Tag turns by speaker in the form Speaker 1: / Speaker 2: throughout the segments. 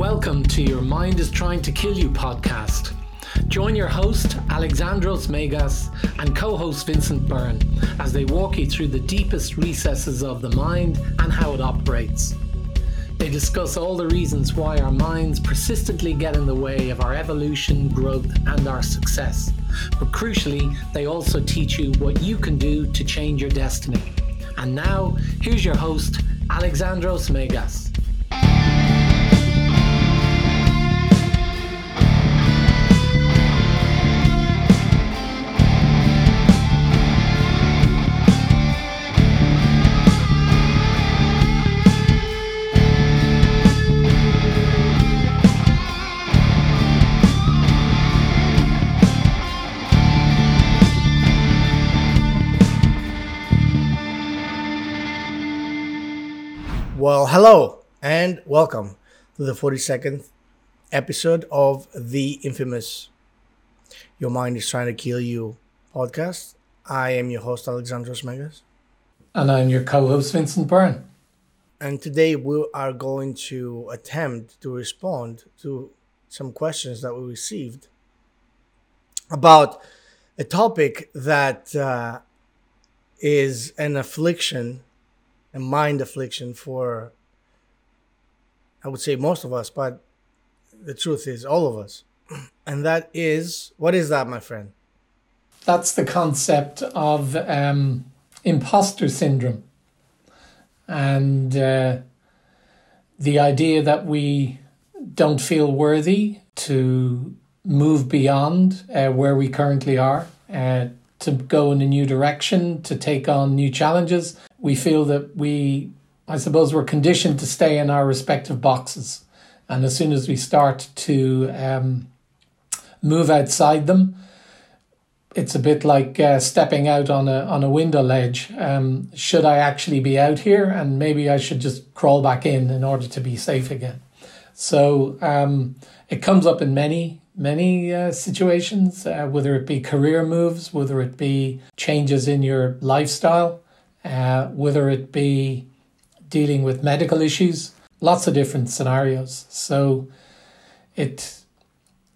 Speaker 1: welcome to Your Mind is Trying to Kill You podcast. Join your host, Alexandros Megas, and co host Vincent Byrne as they walk you through the deepest recesses of the mind and how it operates. They discuss all the reasons why our minds persistently get in the way of our evolution, growth, and our success. But crucially, they also teach you what you can do to change your destiny. And now, here's your host, Alexandros Megas.
Speaker 2: Well, hello and welcome to the 42nd episode of the infamous Your Mind is Trying to Kill You podcast. I am your host, Alexandros Megas.
Speaker 1: And I'm your co host, Vincent Byrne.
Speaker 2: And today we are going to attempt to respond to some questions that we received about a topic that uh, is an affliction a mind affliction for I would say most of us, but the truth is all of us. And that is what is that, my friend?
Speaker 1: That's the concept of um, imposter syndrome. And uh, the idea that we don't feel worthy to move beyond uh, where we currently are, uh, to go in a new direction, to take on new challenges. We feel that we, I suppose, we're conditioned to stay in our respective boxes. And as soon as we start to um, move outside them, it's a bit like uh, stepping out on a on a window ledge. Um, should I actually be out here? And maybe I should just crawl back in in order to be safe again. So um, it comes up in many many uh, situations, uh, whether it be career moves, whether it be changes in your lifestyle, uh, whether it be dealing with medical issues, lots of different scenarios. So, it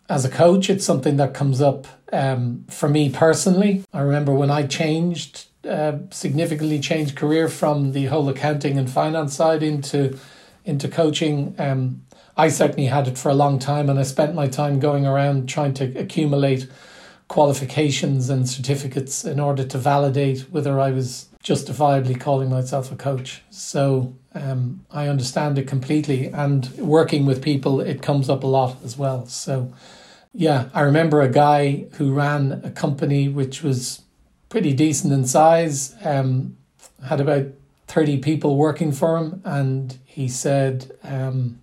Speaker 1: as a coach, it's something that comes up um, for me personally. I remember when I changed, uh, significantly changed career from the whole accounting and finance side into into coaching. Um, I certainly had it for a long time, and I spent my time going around trying to accumulate qualifications and certificates in order to validate whether I was justifiably calling myself a coach. So um, I understand it completely, and working with people, it comes up a lot as well. So, yeah, I remember a guy who ran a company which was pretty decent in size, um, had about 30 people working for him, and he said, um,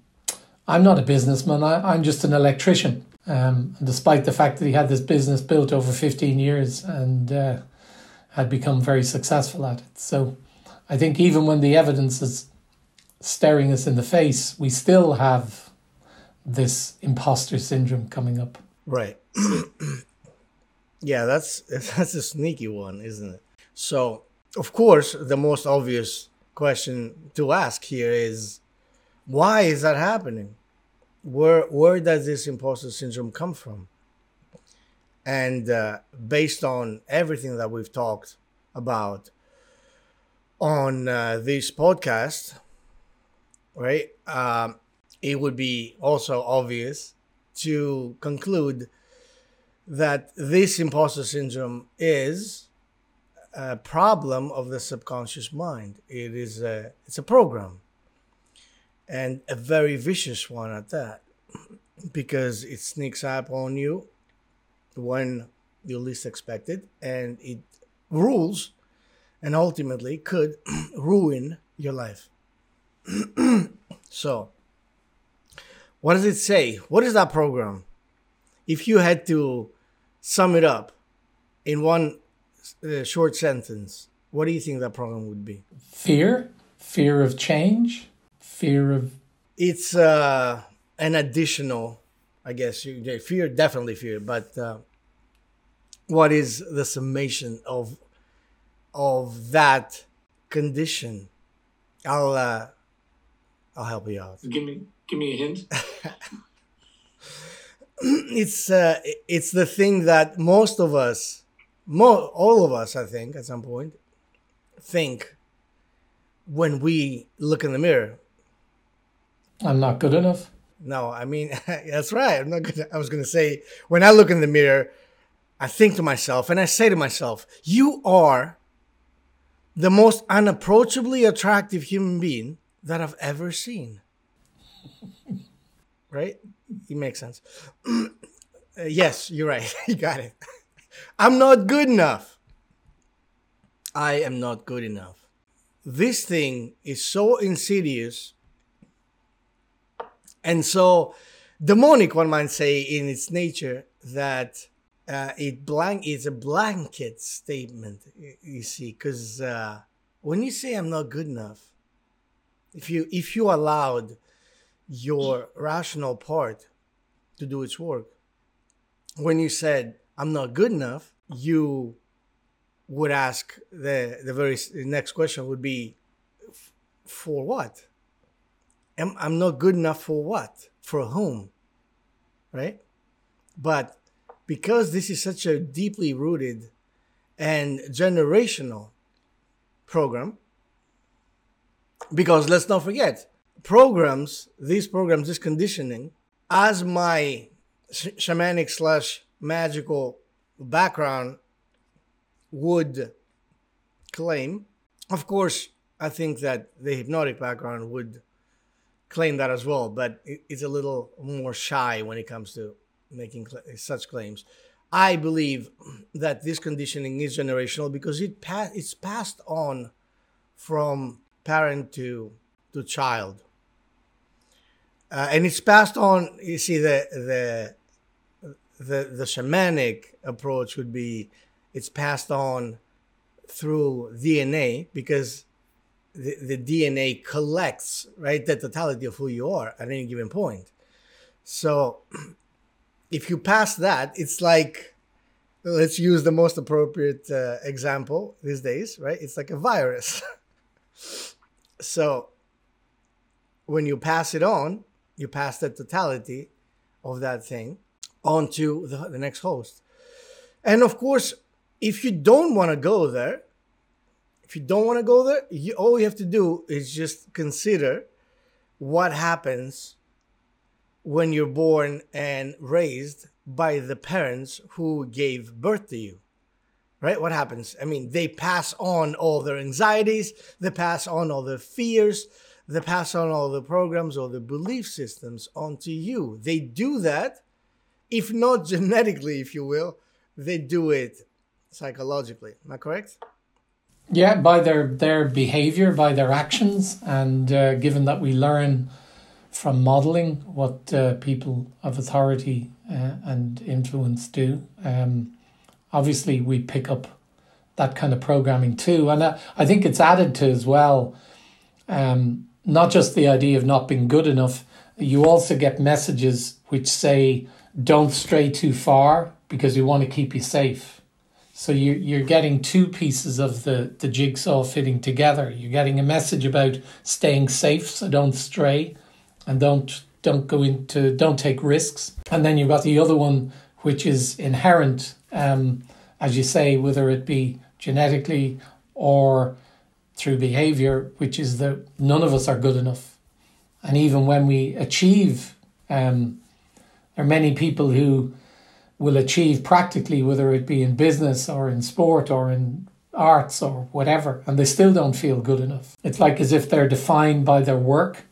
Speaker 1: I'm not a businessman, I, am just an electrician. Um, despite the fact that he had this business built over 15 years and uh, had become very successful at it. So I think even when the evidence is staring us in the face, we still have this imposter syndrome coming up.
Speaker 2: Right. yeah, that's that's a sneaky one, isn't it? So, of course, the most obvious question to ask here is why is that happening? where where does this imposter syndrome come from? And uh, based on everything that we've talked about on uh, this podcast, right? Um, it would be also obvious to conclude that this imposter syndrome is a problem of the subconscious mind. It is a it's a program and a very vicious one at that because it sneaks up on you when you least expect it and it rules and ultimately could ruin your life. so, what does it say? What is that program? If you had to sum it up in one uh, short sentence, what do you think that program would be?
Speaker 1: Fear, fear of change, fear of
Speaker 2: it's uh an additional i guess you fear definitely fear but uh, what is the summation of of that condition i'll uh i'll help you out
Speaker 1: give me Give me a hint.
Speaker 2: it's uh, it's the thing that most of us, mo- all of us, I think, at some point, think when we look in the mirror.
Speaker 1: I'm not good enough.
Speaker 2: No, I mean that's right. I'm not good. I was going to say when I look in the mirror, I think to myself and I say to myself, "You are the most unapproachably attractive human being that I've ever seen." right? It makes sense. uh, yes, you're right. you got it. I'm not good enough. I am not good enough. This thing is so insidious and so demonic, one might say, in its nature, that uh, it blank it's a blanket statement. You see, because uh, when you say I'm not good enough, if you if you allowed your rational part to do its work, when you said I'm not good enough, you would ask the the very next question would be for what am I'm not good enough for what? For whom? Right? But because this is such a deeply rooted and generational program, because let's not forget, programs, these programs, this conditioning, as my sh- shamanic slash magical background would claim, of course, I think that the hypnotic background would claim that as well, but it's a little more shy when it comes to making such claims. I believe that this conditioning is generational because it pa- it's passed on from parent to to child, uh, and it's passed on. You see, the the the the shamanic approach would be it's passed on through DNA because the, the DNA collects, right, the totality of who you are at any given point. So if you pass that, it's like, let's use the most appropriate uh, example these days, right? It's like a virus. so when you pass it on, you pass the totality of that thing onto the, the next host. And of course, if you don't want to go there, if you don't want to go there, you, all you have to do is just consider what happens when you're born and raised by the parents who gave birth to you. Right? What happens? I mean, they pass on all their anxieties, they pass on all their fears, they pass on all the programs or the belief systems onto you. They do that, if not genetically, if you will, they do it psychologically. Am I correct?
Speaker 1: Yeah, by their their behavior, by their actions, and uh, given that we learn from modeling what uh, people of authority uh, and influence do, um, obviously we pick up that kind of programming too, and uh, I think it's added to as well. Um, not just the idea of not being good enough, you also get messages which say, "Don't stray too far because we want to keep you safe." So you you're getting two pieces of the, the jigsaw fitting together. You're getting a message about staying safe, so don't stray, and don't don't go into don't take risks. And then you've got the other one, which is inherent, um, as you say, whether it be genetically or through behavior, which is that none of us are good enough. And even when we achieve, um, there are many people who will achieve practically, whether it be in business or in sport or in arts or whatever, and they still don't feel good enough. It's like as if they're defined by their work,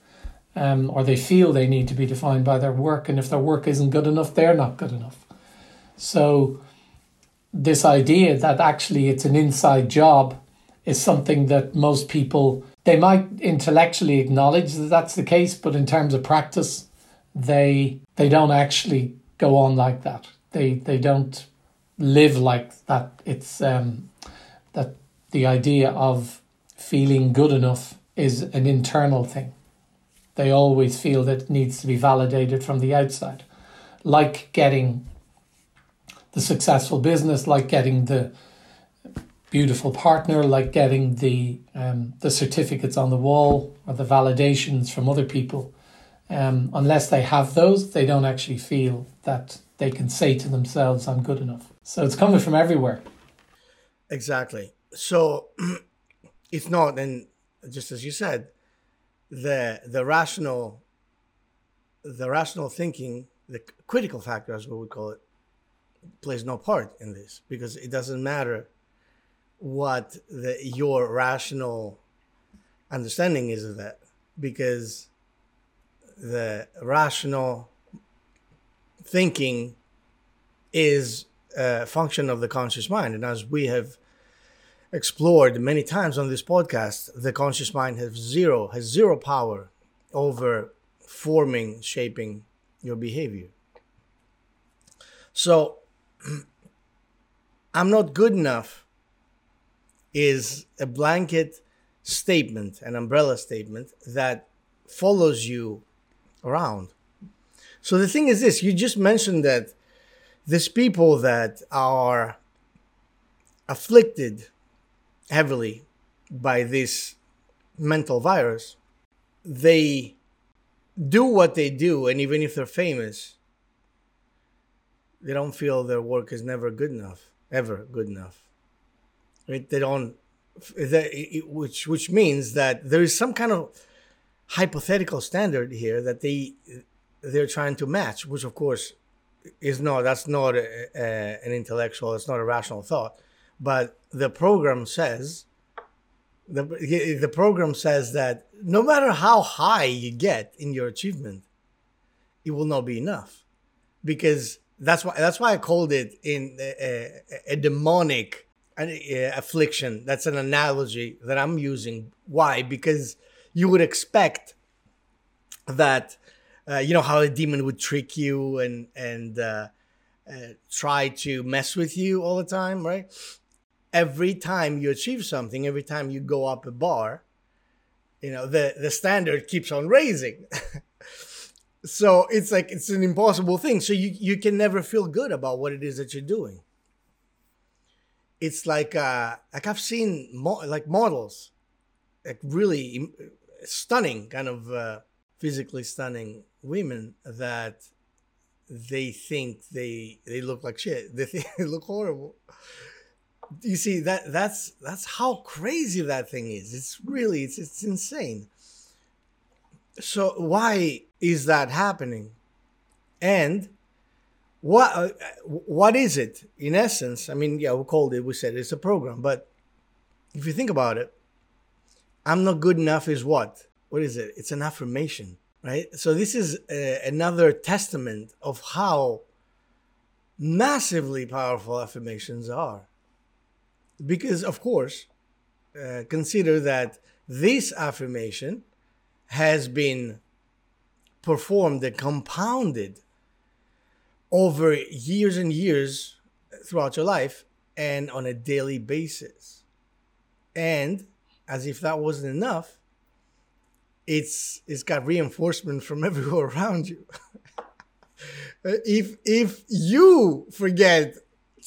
Speaker 1: um, or they feel they need to be defined by their work, and if their work isn't good enough, they're not good enough. So, this idea that actually it's an inside job is something that most people they might intellectually acknowledge that that's the case, but in terms of practice, they they don't actually go on like that they they don't live like that. It's um, that the idea of feeling good enough is an internal thing. They always feel that it needs to be validated from the outside, like getting the successful business, like getting the beautiful partner, like getting the um, the certificates on the wall or the validations from other people. um, unless they have those, they don't actually feel that they can say to themselves, I'm good enough. So it's coming from everywhere.
Speaker 2: Exactly. So it's not, and just as you said, the the rational the rational thinking, the critical factor as we would call it, plays no part in this because it doesn't matter what the your rational understanding is of that because the rational thinking is a function of the conscious mind and as we have explored many times on this podcast the conscious mind has zero has zero power over forming shaping your behavior so i'm not good enough is a blanket statement, an umbrella statement that follows you around. So the thing is this you just mentioned that these people that are afflicted heavily by this mental virus, they do what they do, and even if they're famous, they don't feel their work is never good enough, ever good enough. Right? They don't which which means that there is some kind of hypothetical standard here that they they're trying to match, which of course is not that's not a, a, an intellectual, it's not a rational thought, but the program says the the program says that no matter how high you get in your achievement, it will not be enough, because that's why that's why I called it in a, a, a demonic affliction. That's an analogy that I'm using. Why? Because you would expect that uh, you know how a demon would trick you and and uh, uh, try to mess with you all the time, right? Every time you achieve something, every time you go up a bar, you know the the standard keeps on raising. so it's like it's an impossible thing. So you you can never feel good about what it is that you're doing it's like uh like I've seen mo- like models, like really stunning, kind of uh, physically stunning women that they think they they look like shit. They think they look horrible. You see that that's that's how crazy that thing is. It's really it's it's insane. So why is that happening? And what uh, what is it in essence? I mean, yeah, we called it. We said it's a program, but if you think about it, I'm not good enough is what? What is it? It's an affirmation, right? So this is uh, another testament of how massively powerful affirmations are. Because of course, uh, consider that this affirmation has been performed and compounded over years and years throughout your life and on a daily basis. And as if that wasn't enough, it's it's got reinforcement from everywhere around you. if if you forget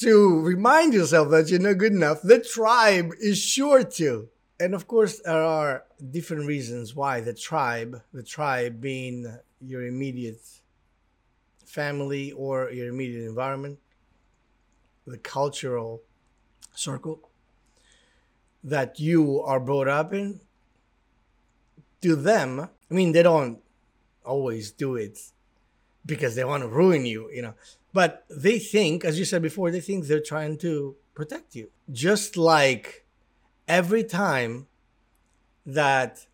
Speaker 2: to remind yourself that you're not good enough, the tribe is sure to. And of course, there are different reasons why the tribe, the tribe being your immediate family or your immediate environment, the cultural circle that you are brought up in, to them, I mean, they don't always do it because they want to ruin you, you know, but they think, as you said before, they think they're trying to protect you. Just like every time that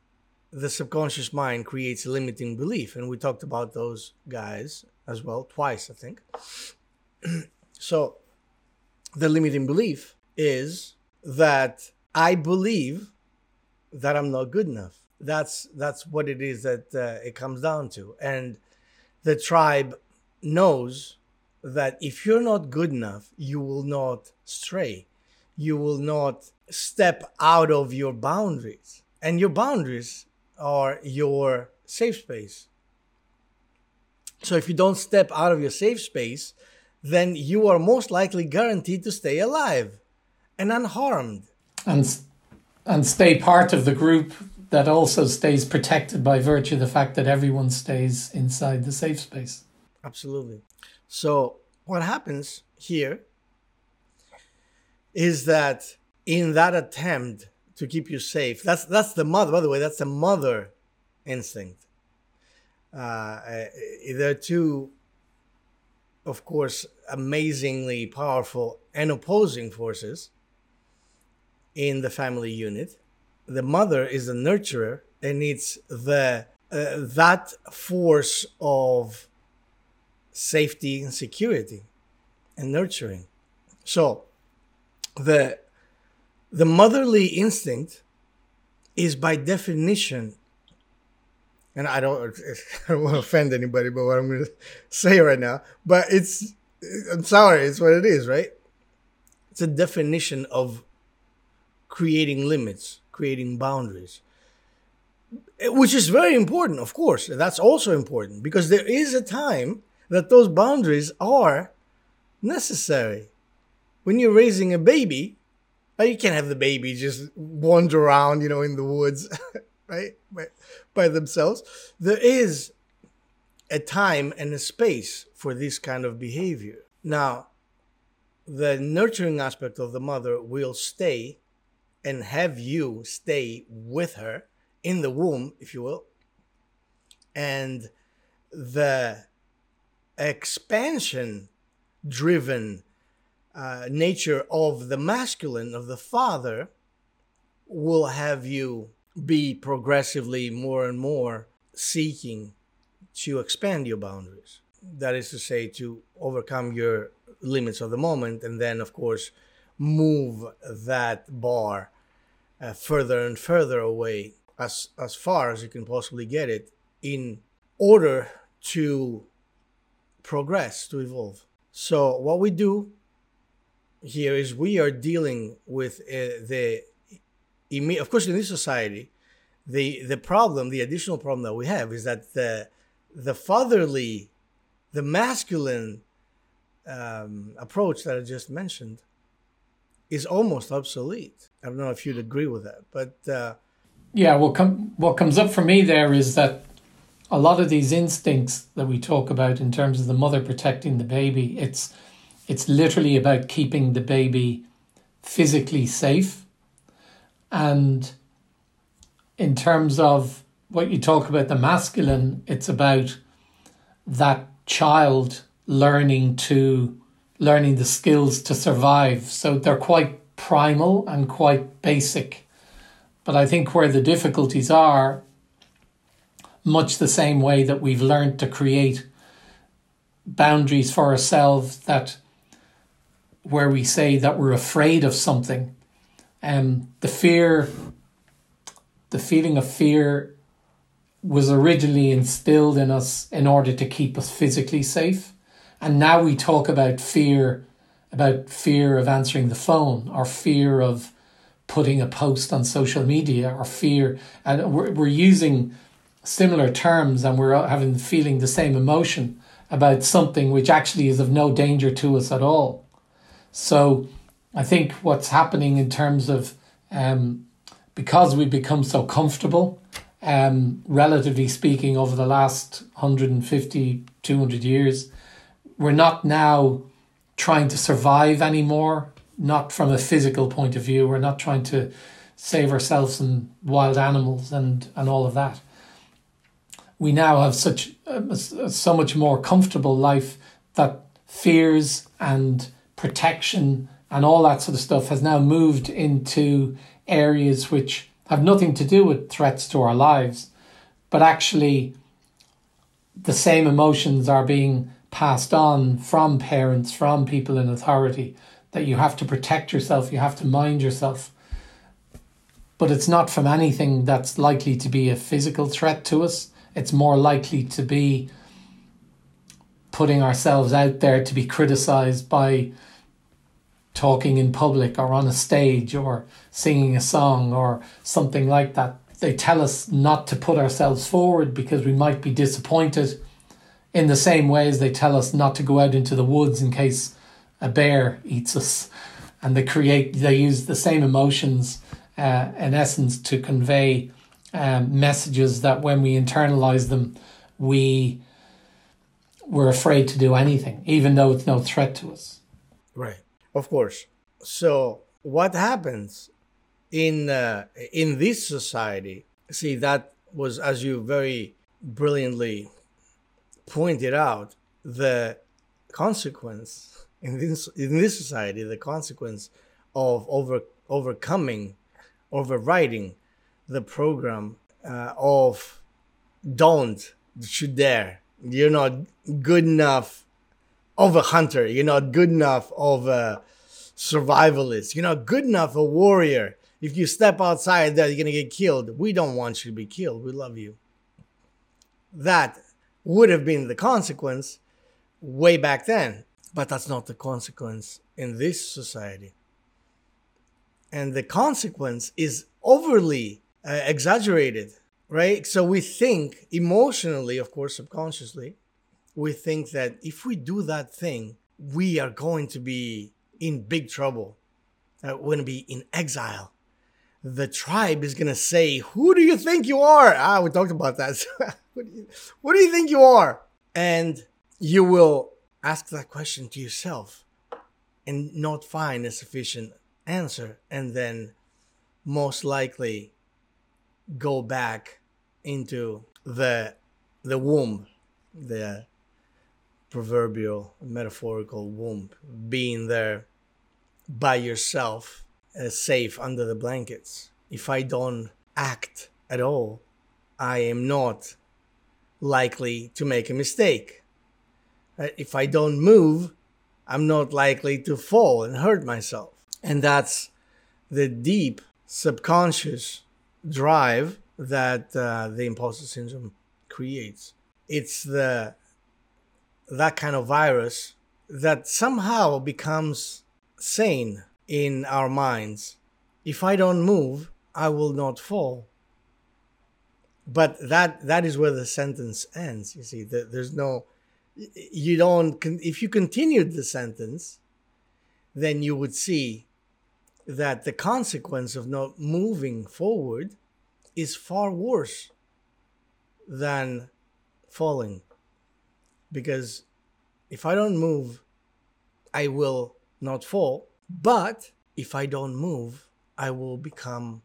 Speaker 2: the subconscious mind creates a limiting belief, and we talked about those guys as well, twice, I think. so, the limiting belief is that I believe that I'm not good enough. That's that's what it is that uh, it comes down to. And the tribe knows that if you're not good enough, you will not stray. You will not step out of your boundaries. And your boundaries are your safe space. So if you don't step out of your safe space, then you are most likely guaranteed to stay alive and unharmed.
Speaker 1: And and stay part of the group that also stays protected by virtue of the fact that everyone stays inside the safe space.
Speaker 2: Absolutely. So, what happens here is that in that attempt to keep you safe, that's that's the mother. By the way, that's the mother instinct. Uh, eh, there are two, of course, amazingly powerful and opposing forces in the family unit. The mother is the nurturer, and it's the uh, that force of safety and security and nurturing. So the the motherly instinct is by definition and I don't I don't want to offend anybody but what I'm going to say right now but it's I'm sorry it's what it is right it's a definition of creating limits creating boundaries eh, which is very important of course that's also important because there is a time that those boundaries are necessary. When you're raising a baby, eh, you can't have the baby just wander around, you know, in the woods, right, by, by themselves. There is a time and a space for this kind of behavior. Now, the nurturing aspect of the mother will stay and have you stay with her in the womb, if you will. And the expansion driven uh, nature of the masculine, of the father, will have you be progressively more and more seeking to expand your boundaries. That is to say, to overcome your limits of the moment, and then, of course, move that bar uh, further and further away as, as far as you can possibly get it in order to progress, to evolve. So, what we do here is we are dealing with uh, the, of course, in this society, the the problem, the additional problem that we have is that the the fatherly, the masculine um, approach that I just mentioned is almost obsolete. I don't know if you'd agree with that, but uh,
Speaker 1: yeah, what com- what comes up for me there is that a lot of these instincts that we talk about in terms of the mother protecting the baby, it's it's literally about keeping the baby physically safe. And in terms of what you talk about the masculine, it's about that child learning to learning the skills to survive. So they're quite primal and quite basic. But I think where the difficulties are much the same way that we've learned to create boundaries for ourselves that where we say that we're afraid of something and um, the fear the feeling of fear was originally instilled in us in order to keep us physically safe and now we talk about fear about fear of answering the phone or fear of putting a post on social media or fear and we're, we're using similar terms and we're having feeling the same emotion about something which actually is of no danger to us at all. So I think what's happening in terms of um, because we've become so comfortable, um, relatively speaking, over the last 150, 200 years, we're not now trying to survive anymore, not from a physical point of view. We're not trying to save ourselves and wild animals and, and all of that we now have such uh, so much more comfortable life that fears and protection and all that sort of stuff has now moved into areas which have nothing to do with threats to our lives, but actually the same emotions are being passed on from parents, from people in authority, that you have to protect yourself, you have to mind yourself. But it's not from anything that's likely to be a physical threat to us it's more likely to be putting ourselves out there to be criticized by talking in public or on a stage or singing a song or something like that. They tell us not to put ourselves forward because we might be disappointed in the same way as they tell us not to go out into the woods in case a bear eats us. And they create, they use the same emotions uh, in essence to convey um, messages that when we internalize them, we we're afraid to do anything, even though it's no threat to us.
Speaker 2: Right. Of course. So what happens in uh, in this society? See, that was as you very brilliantly pointed out the consequence in this in this society. The consequence of over overcoming, overriding the program uh, of don't should dare you're not good enough of a hunter. You're not good enough of a survivalist. You're not good enough a warrior. If you step outside there, you're to get killed. We don't want you to be killed. We love you. That would have been the consequence way back then. But that's not the consequence in this society. And the consequence is overly uh, exaggerated right? So we think emotionally, of course, subconsciously, we think that if we do that thing, we are going to be in big trouble. Uh, we're going to be in exile. The tribe is going to say, Who do you think you are? Ah, we talked about that. what, do you, what do you think you are? And you will ask that question to yourself and not find a sufficient answer. And then most likely go back into the the womb, the proverbial metaphorical womb, being there by yourself, uh, safe under the blankets. If I don't act at all, I am not likely to make a mistake. Uh, if I don't move, I'm not likely to fall and hurt myself. And that's the deep subconscious drive that uh, the imposter syndrome creates. It's the that kind of virus that somehow becomes sane in our minds. If I don't move, I will not fall. But that that is where the sentence ends. You see, there's no you don't if you continued the sentence, then you would see that the consequence of not moving forward is far worse than falling. Because if I don't move, I will not fall. But if I don't move, I will become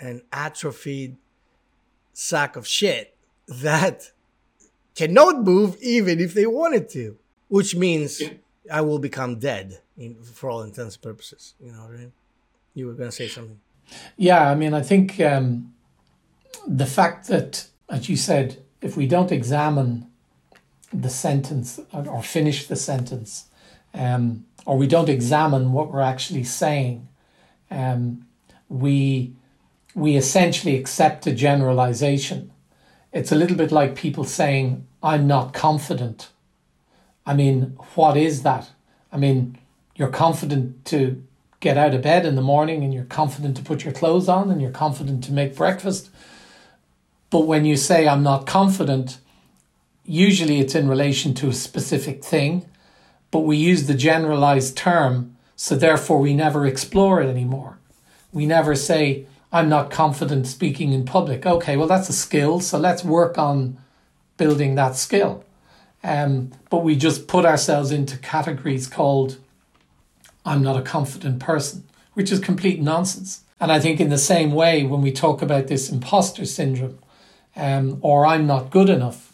Speaker 2: an atrophied sack of shit that cannot move even if they wanted to, which means I will become dead in, for all intents and purposes. You know what I mean? You were going to say something.
Speaker 1: Yeah, I mean, I think um, the fact that, as you said, if we don't examine the sentence or finish the sentence, um, or we don't examine what we're actually saying, um, we we essentially accept a generalization. It's a little bit like people saying, "I'm not confident." I mean, what is that? I mean, you're confident to get out of bed in the morning and you're confident to put your clothes on and you're confident to make breakfast. But when you say, I'm not confident, usually it's in relation to a specific thing, but we use the generalized term, so therefore we never explore it anymore. We never say, I'm not confident speaking in public. Okay, well, that's a skill, so let's work on building that skill. Um, but we just put ourselves into categories called I'm not a confident person, which is complete nonsense. And I think, in the same way, when we talk about this imposter syndrome um, or I'm not good enough,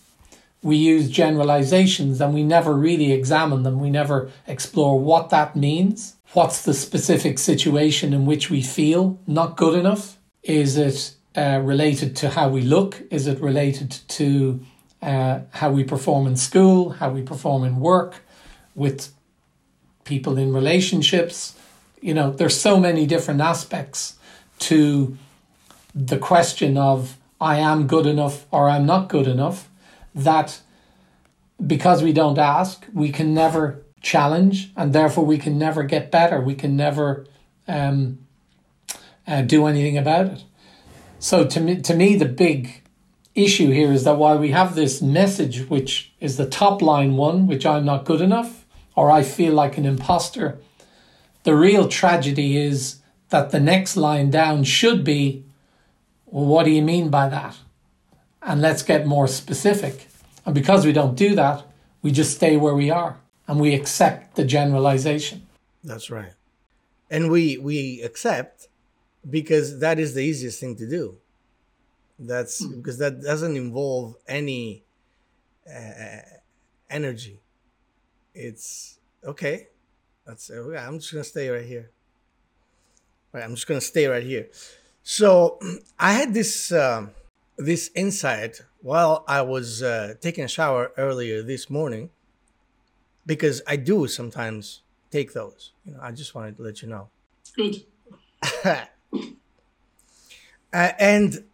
Speaker 1: we use generalizations and we never really examine them. We never explore what that means. What's the specific situation in which we feel not good enough? Is it uh, related to how we look? Is it related to uh, how we perform in school, how we perform in work, with people in relationships. You know, there's so many different aspects to the question of I am good enough or I'm not good enough that because we don't ask, we can never challenge and therefore we can never get better. We can never um, uh, do anything about it. So to me, to me, the big issue here is that while we have this message, which is the top line one, which I'm not good enough, or I feel like an imposter. The real tragedy is that the next line down should be well, what do you mean by that? And let's get more specific. And because we don't do that, we just stay where we are and we accept the generalization.
Speaker 2: That's right. And we we accept because that is the easiest thing to do. That's mm. because that doesn't involve any uh, energy. It's okay. That's uh, I'm just gonna stay right here. Right, I'm just gonna stay right here. So I had this uh, this insight while I was uh, taking a shower earlier this morning, because I do sometimes take those. You know, I just wanted to let you know.
Speaker 3: Good.
Speaker 2: Uh, and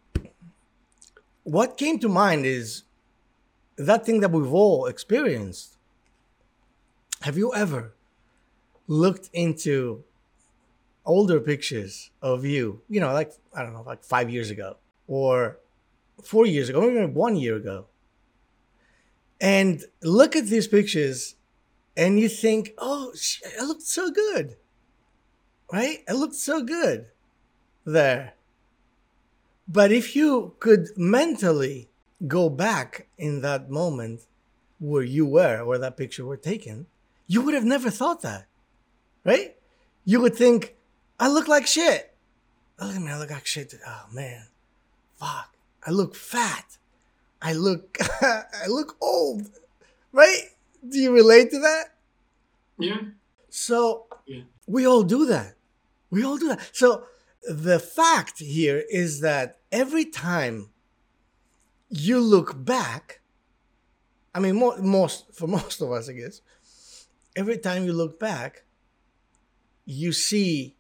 Speaker 2: what came to mind is that thing that we've all experienced. Have you ever looked into older pictures of you, you know, like, I don't know, like five years ago or four years ago, maybe one year ago, and look at these pictures and you think, oh, it looked so good, right? It looked so good there. But if you could mentally go back in that moment where you were, where that picture were taken, you would have never thought that, right? You would think, I look like shit. Look at me, I look like shit. Oh man, fuck. I look fat. I look, I look old, right? Do you relate to that?
Speaker 3: Yeah.
Speaker 2: So yeah. we all do that. We all do that. So the fact here is that every time you look back, I mean, most for most of us, I guess, every time you look back, you see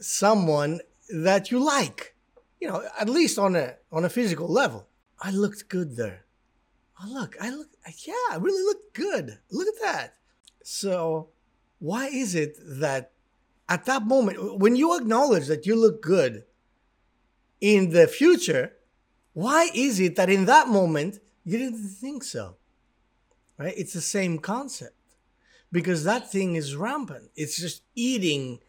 Speaker 2: someone that you like. You know, at least on a on a physical level. I looked good there. Oh look, I look yeah, I really look good. Look at that. So why is it that at that moment when you acknowledge that you look good in the future, why is it that in that moment you didn't think so? Right? It's the same concept because that thing is rampant. It's just eating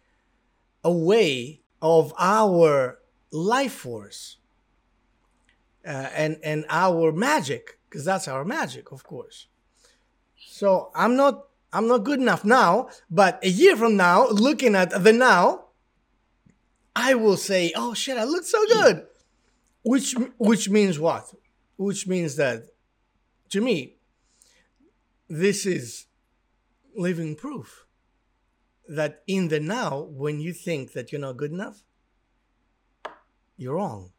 Speaker 2: away of our life force uh, and and our magic because that's our magic, of course. So I'm not I'm not good enough now, but a year from now, looking at the now, I will say, "Oh shit, I look so good," which which means what? Which means that, to me, this is living proof that in the now, when you think that you're not good enough, you're wrong.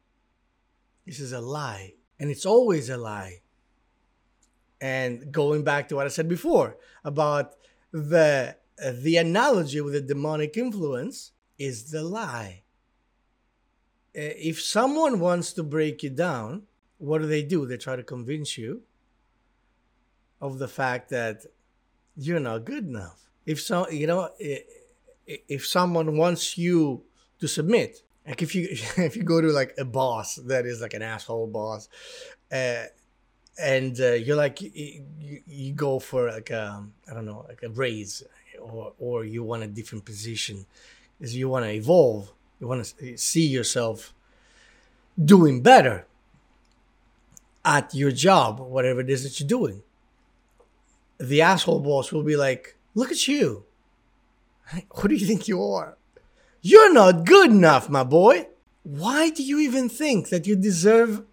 Speaker 2: This is a lie, and it's always a lie. And going back to what I said before about the the analogy with the demonic influence is the lie. Uh, if someone wants to break you down, what do they do? They try to convince you of the fact that you're not good enough. If so, you know, if someone wants you to submit, like if you if you go to like a boss that is like an asshole boss, uh, and uh, you're like you, you go for like a um, don't know like a raise or or you want a different position, is you want to evolve you want to see yourself doing better at your job, whatever it is that you're doing. The asshole boss will be like, Look at you. Who do you think you are? You're not good enough, my boy. Why do you even think that you deserve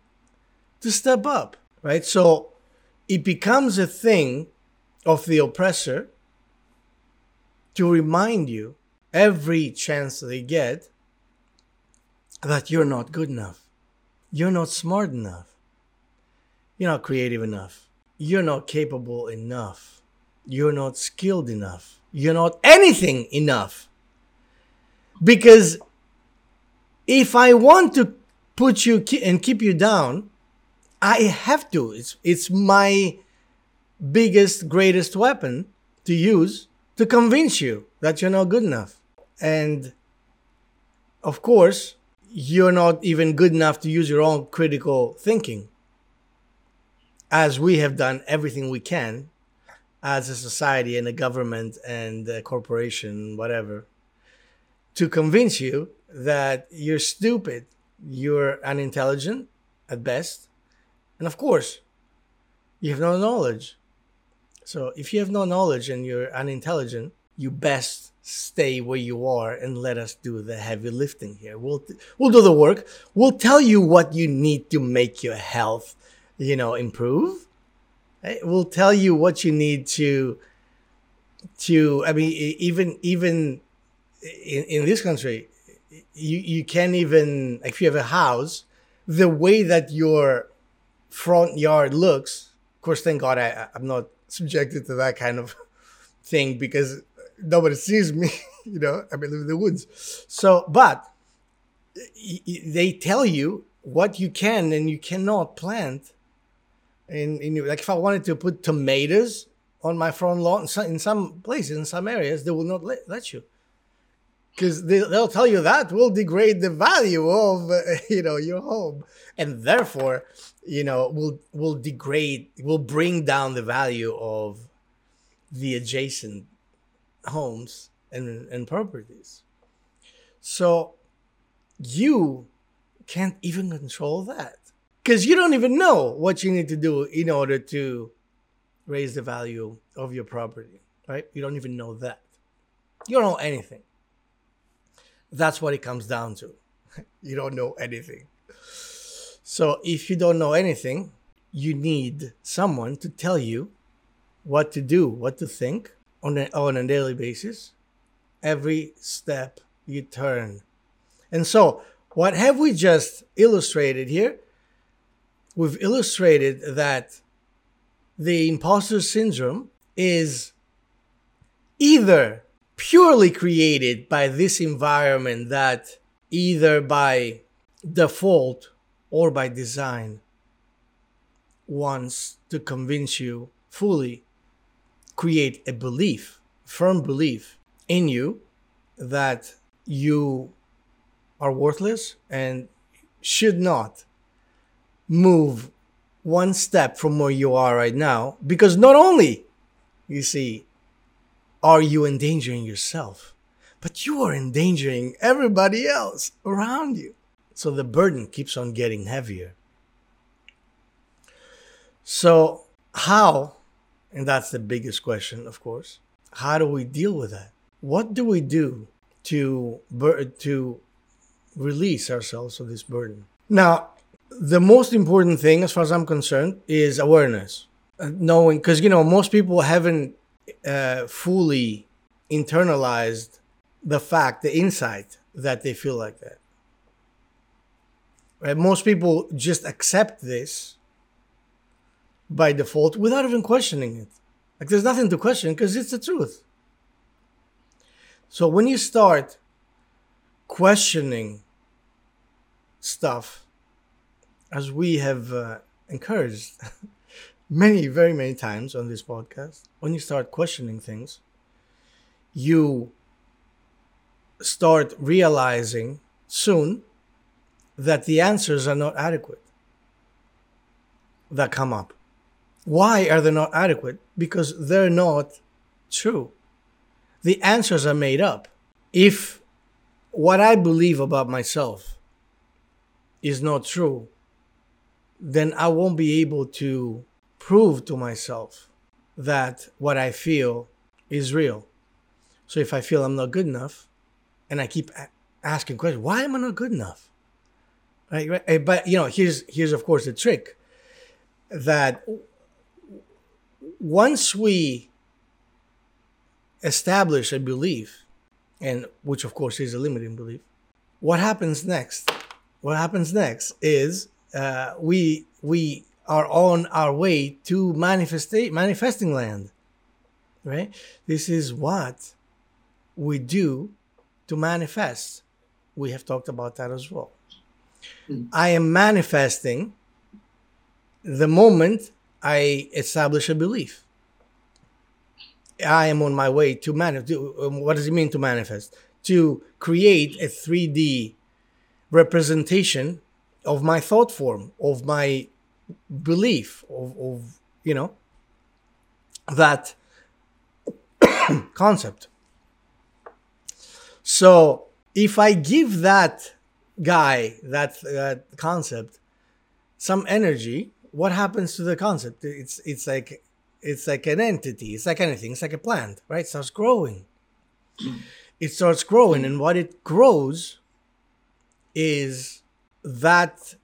Speaker 2: to step up? Right? So it becomes a thing of the oppressor to remind you every chance they get that you're not good enough. You're not smart enough. You're not creative enough. You're not capable enough. You're not skilled enough. You're not anything enough. Because if I want to put you and keep you down, I have to. It's, it's my biggest, greatest weapon to use to convince you that you're not good enough. And of course, you're not even good enough to use your own critical thinking. As we have done everything we can as a society and a government and a corporation, whatever, to convince you that you're stupid you're unintelligent at best. And of course, you have no knowledge. So if you have no knowledge and you're unintelligent, you best stay where you are and let us do the heavy lifting here. We'll we'll do the work. We'll tell you what you need to make your health, you know, improve. Eh, we'll tell you what you need to to I mean even even in, in this country you you can't even if you have a house the way that your front yard looks of course thank god I, i'm not subjected to that kind of thing because nobody sees me you know? I live in the woods. So but they tell you what you can and you cannot plant and, and like if i wanted to put tomatoes on my front lawn in some places in some areas they will not let, let you. Because they, will tell you that will degrade the value of uh, you know your home. And therefore you know will will degrade will bring down the value of the adjacent homes and, and properties so you can't even control that because you don't even know what you need to do in order to raise the value of your property right you don't even know that you don't know anything that's what it comes down to. you don't know anything. So if you don't know anything, you need someone to tell you what to do, what to think on a, on a daily basis, every step you turn. And so, what have we just illustrated here? We've illustrated that the imposter syndrome is either purely created by this environment that either by default or by design wants to convince you fully create a belief firm belief in you that you are worthless and should not move one step from where you are right now because not only you see are you endangering yourself? But you are endangering everybody else around you. So the burden keeps on getting heavier. So, how, and that's the biggest question, of course, how do we deal with that? What do we do to, to release ourselves of this burden? Now, the most important thing, as far as I'm concerned, is awareness. Uh, knowing, because, you know, most people haven't uh, fully internalized the fact, the insight that they feel like that. Right? Most people just accept this by default without even questioning it. Like there's nothing to question because it's the truth. So when you start questioning stuff, as we have uh, encouraged many, very many times on this podcast, when you start questioning things, you start realizing soon that the answers are not adequate that come up. Why are they not adequate? Because they're not true. The answers are made up. If what I believe about myself is not true, then I won't be able to prove to myself that what I feel is real. So if I feel I'm not good enough, and I keep asking questions, why am I not good enough? Right. Eh, but you know, here's here's of course the trick that once we establish a belief, and which of course is a limiting belief, what happens next? What happens next is uh, we we are on our way to manifesting manifesting land right this is what we do to manifest we have talked about that as well mm. i am manifesting the moment i establish a belief. I am on my way to manifest um, what does it mean to manifest? To create a 3d representation of my thought form of my belief of, of you know that concept. So if i give that guy, that that concept, some energy, what happens to the concept? It's it's like it's like an entity. It's like anything. It's like a plant, right? It starts growing. it starts growing, and what it grows is that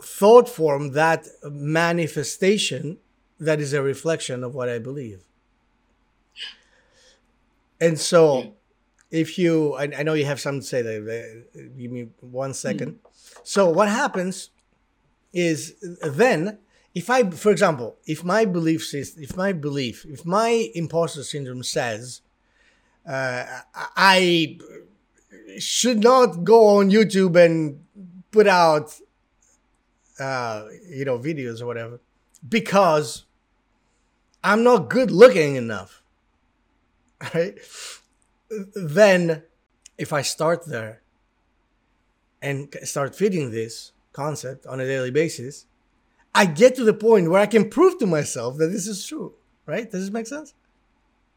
Speaker 2: thought form, that manifestation that is a reflection of what I believe. And so, if you, I, I know you have something to say there. Give me one second. Mm. So, what happens is then, if I, for example, if my belief system, if my belief, if my imposter syndrome says, uh, I should not go on YouTube and put out, uh, you know, videos or whatever, because I'm not good looking enough right? Then, if I start there and start feeding this concept on a daily basis, I get to the point where I can prove to myself that this is true. Right? Does this make sense?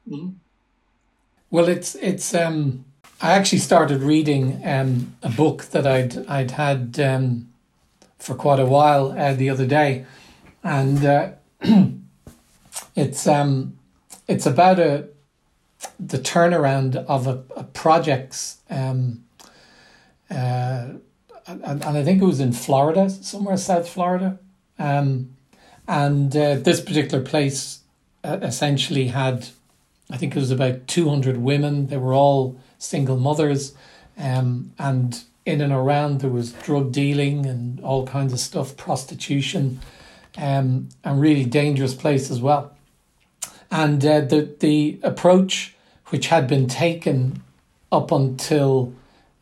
Speaker 1: Mm-hmm. Well, it's it's. Um, I actually started reading um, a book that I'd I'd had um, for quite a while uh, the other day, and uh, it's um, it's about a the turnaround of a, a project's um, uh, and, and I think it was in Florida, somewhere South Florida. Um, and uh, this particular place uh, essentially had, I think it was about 200 women. They were all single mothers. Um, and in and around there was drug dealing and all kinds of stuff, prostitution, um, and really dangerous place as well. And uh, the the approach which had been taken up until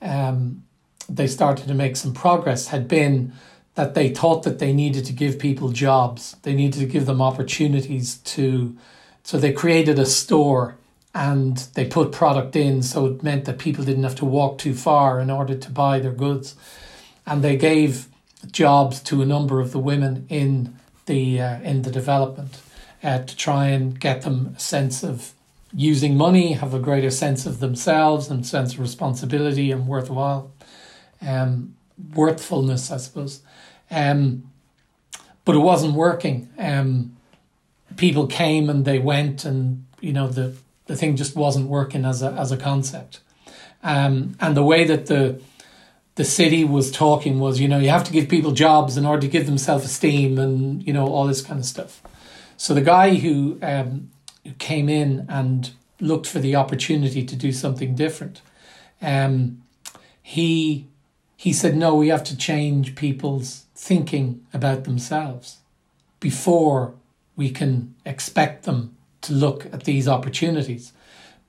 Speaker 1: um, they started to make some progress had been that they thought that they needed to give people jobs. They needed to give them opportunities to. So they created a store and they put product in, so it meant that people didn't have to walk too far in order to buy their goods. And they gave jobs to a number of the women in the uh, in the development uh, to try and get them a sense of using money, have a greater sense of themselves and sense of responsibility and worthwhile, um, worthfulness, I suppose. Um, but it wasn't working. Um, people came and they went, and you know the the thing just wasn't working as a as a concept. Um, and the way that the the city was talking was, you know, you have to give people jobs in order to give them self esteem, and you know all this kind of stuff. So the guy who um, came in and looked for the opportunity to do something different. Um, he he said, no, we have to change people's thinking about themselves before we can expect them to look at these opportunities.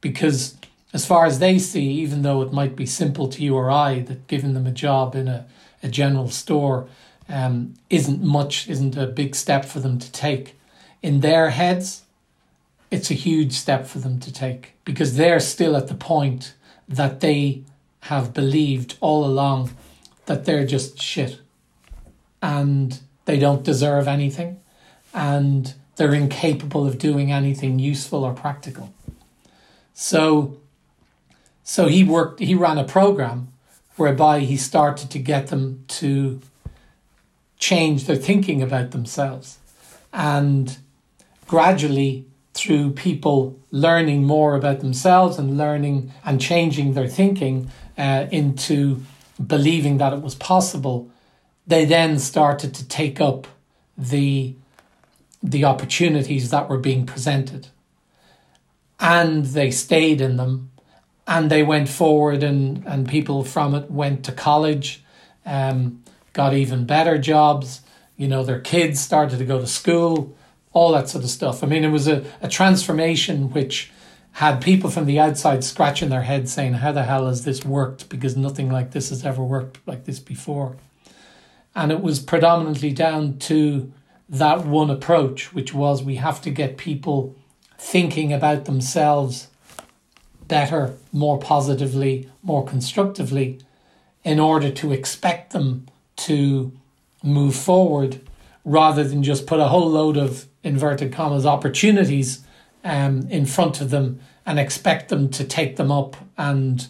Speaker 1: Because as far as they see, even though it might be simple to you or I that giving them a job in a, a general store um, isn't much, isn't a big step for them to take, in their heads, it's a huge step for them to take because they're still at the point that they have believed all along that they're just shit and they don't deserve anything and they're incapable of doing anything useful or practical. So so he worked he ran a program whereby he started to get them to change their thinking about themselves and gradually through people learning more about themselves and learning and changing their thinking uh, into believing that it was possible, they then started to take up the the opportunities that were being presented. And they stayed in them and they went forward and, and people from it went to college, um, got even better jobs, you know, their kids started to go to school all that sort of stuff. I mean, it was a, a transformation which had people from the outside scratching their heads saying, How the hell has this worked? Because nothing like this has ever worked like this before. And it was predominantly down to that one approach, which was we have to get people thinking about themselves better, more positively, more constructively, in order to expect them to move forward rather than just put a whole load of inverted commas opportunities um, in front of them and expect them to take them up and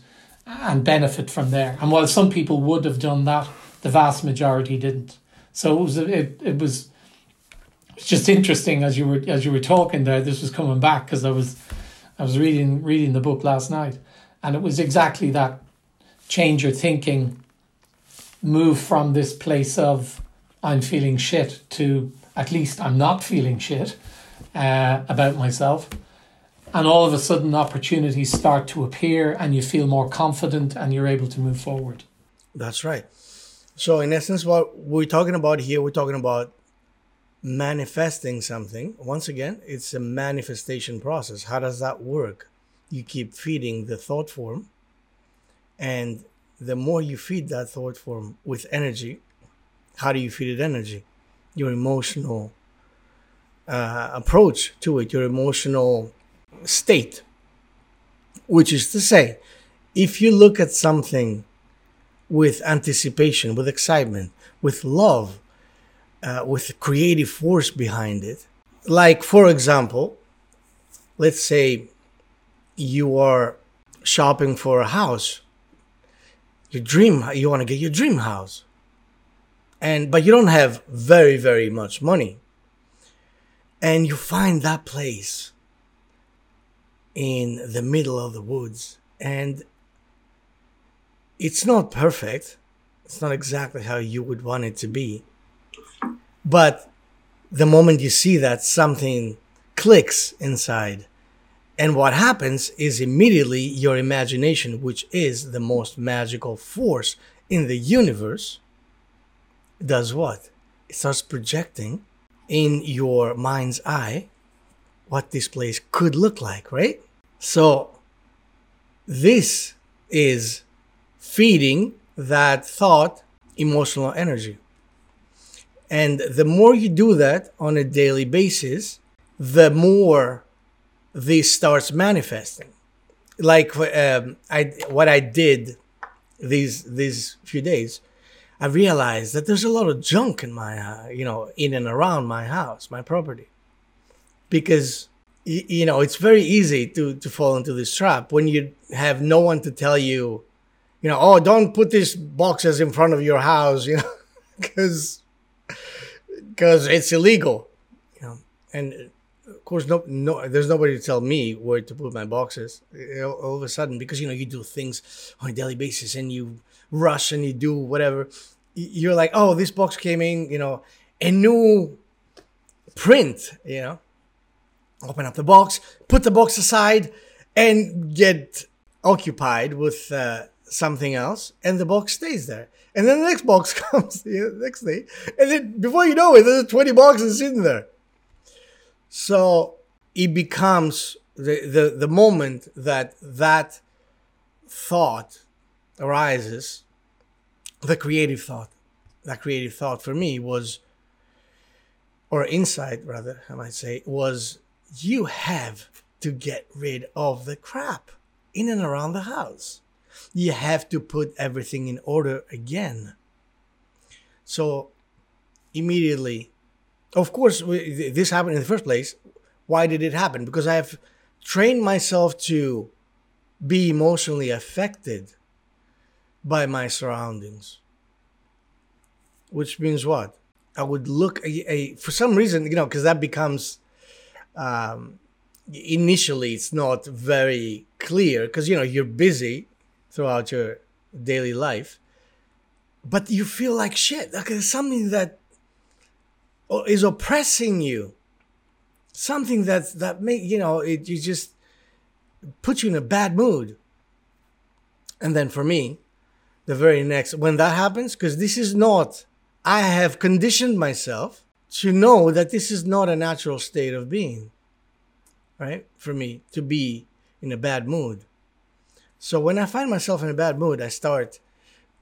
Speaker 1: and benefit from there. And while some people would have done that, the vast majority didn't. So it was it, it was it's just interesting as you were as you were talking there. This was coming back because I was I was reading reading the book last night, and it was exactly that change your thinking, move from this place of I'm feeling shit to at least I'm not feeling shit uh, about myself. And all of a sudden, opportunities start to appear, and you feel more confident and you're able to move forward.
Speaker 2: That's right. So, in essence, what we're talking about here, we're talking about manifesting something. Once again, it's a manifestation process. How does that work? You keep feeding the thought form, and the more you feed that thought form with energy, how do you feed it energy? Your emotional uh, approach to it, your emotional state. Which is to say, if you look at something with anticipation, with excitement, with love, uh, with creative force behind it, like for example, let's say you are shopping for a house, your dream, you want to get your dream house, and but you don't have very very much money, and you find that place in the middle of the woods and it's not perfect. It's not exactly how you would want it to be. But the moment you see that something clicks inside and what happens is immediately your imagination which is the most magical force in the universe does what it starts projecting in your mind's eye what this place could look like, right? So, this is feeding that thought emotional energy. And the more you do that on a daily basis, the more this starts manifesting. Like um, I, what I did these these few days, I realized that there's a lot of junk in my, uh, you know, in and around my house, my property. Because you know it's very easy to to fall into this trap when you have no one to tell you you know oh don't put these boxes in front of your house you know because because it's illegal you know. And of course no no there's nobody to tell me where to put my boxes all of a sudden because you know you do things on a daily basis and you rush and you do whatever you're like oh this box came in you know a new print you know open up the box, put the box aside, and get occupied with uh, something else, and the box stays there. And then the next box comes the next day, and then before you know it, there's 20 boxes sitting there. So it becomes the, the, the moment that that thought arises, the creative thought. That creative thought for me was, or insight rather, I might say, was you have to get rid of the crap in and around the house. You have to put everything in order again. So, immediately, of course, this happened in the first place. Why did it happen? Because I have trained myself to be emotionally affected by my surroundings. Which means what? I would look a, a for some reason, you know, because that becomes um, initially it's not very clear because you know you're busy throughout your daily life but you feel like shit like there's something that is oppressing you something that that make you know it you just put you in a bad mood and then for me the very next when that happens because this is not i have conditioned myself to know that this is not a natural state of being, right? For me to be in a bad mood. So when I find myself in a bad mood, I start,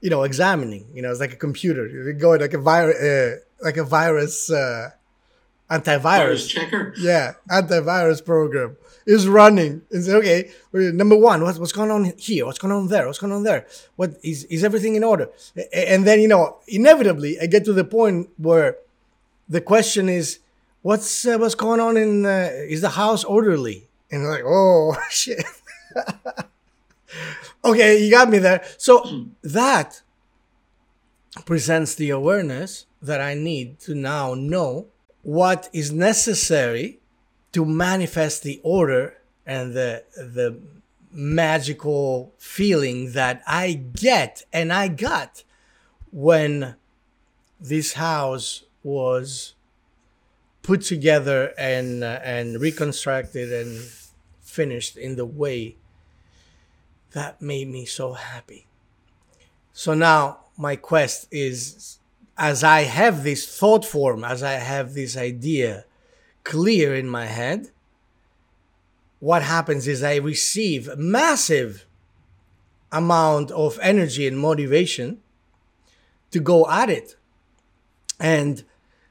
Speaker 2: you know, examining. You know, it's like a computer. You go like a virus, uh, like a virus, uh, antivirus
Speaker 3: virus checker.
Speaker 2: Yeah, antivirus program is running. It's okay. Number one, what's what's going on here? What's going on there? What's going on there? What is is everything in order? And then you know, inevitably, I get to the point where the question is, what's uh, what's going on in? Uh, is the house orderly? And like, oh shit. Okay, you got me there. So that presents the awareness that I need to now know what is necessary to manifest the order and the the magical feeling that I get and I got when this house was put together and uh, and reconstructed and finished in the way that made me so happy. So now my quest is as I have this thought form, as I have this idea clear in my head, what happens is I receive massive amount of energy and motivation to go at it and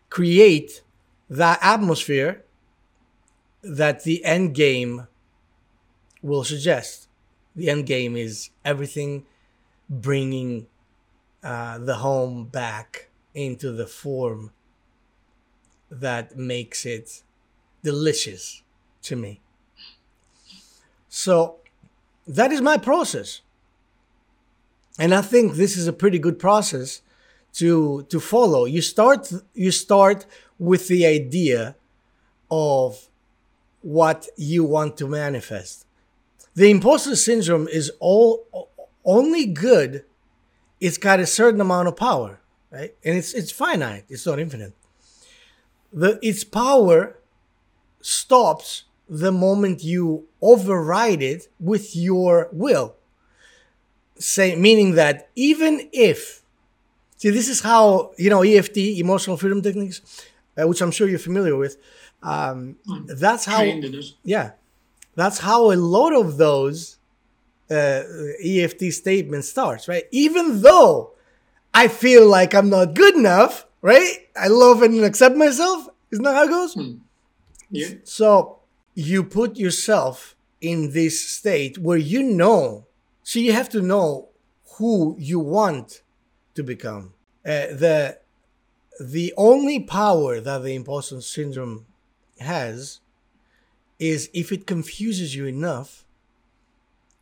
Speaker 2: create that atmosphere that the end game will suggest. The end game is everything bringing uh, the home back into the form that makes it delicious to me. So that is my process. And I think this is a pretty good process to to follow. You start you start with the idea of what you want to manifest. The imposter syndrome is all only good. It's got a certain amount of power, right? And it's it's finite. It's not infinite. The its power stops the moment you override it with your will. Say meaning that even if see this is how you know EFT emotional freedom techniques, uh, which I'm sure you're familiar with. Um, that's how yeah, that's how a lot of those uh, EFT statements starts right. Even though I feel like I'm not good enough, right? I love and accept myself. Isn't that how it goes? Hmm.
Speaker 1: Yeah.
Speaker 2: So you put yourself in this state where you know, so you have to know who you want to become. Uh, the the only power that the imposter syndrome has is if it confuses you enough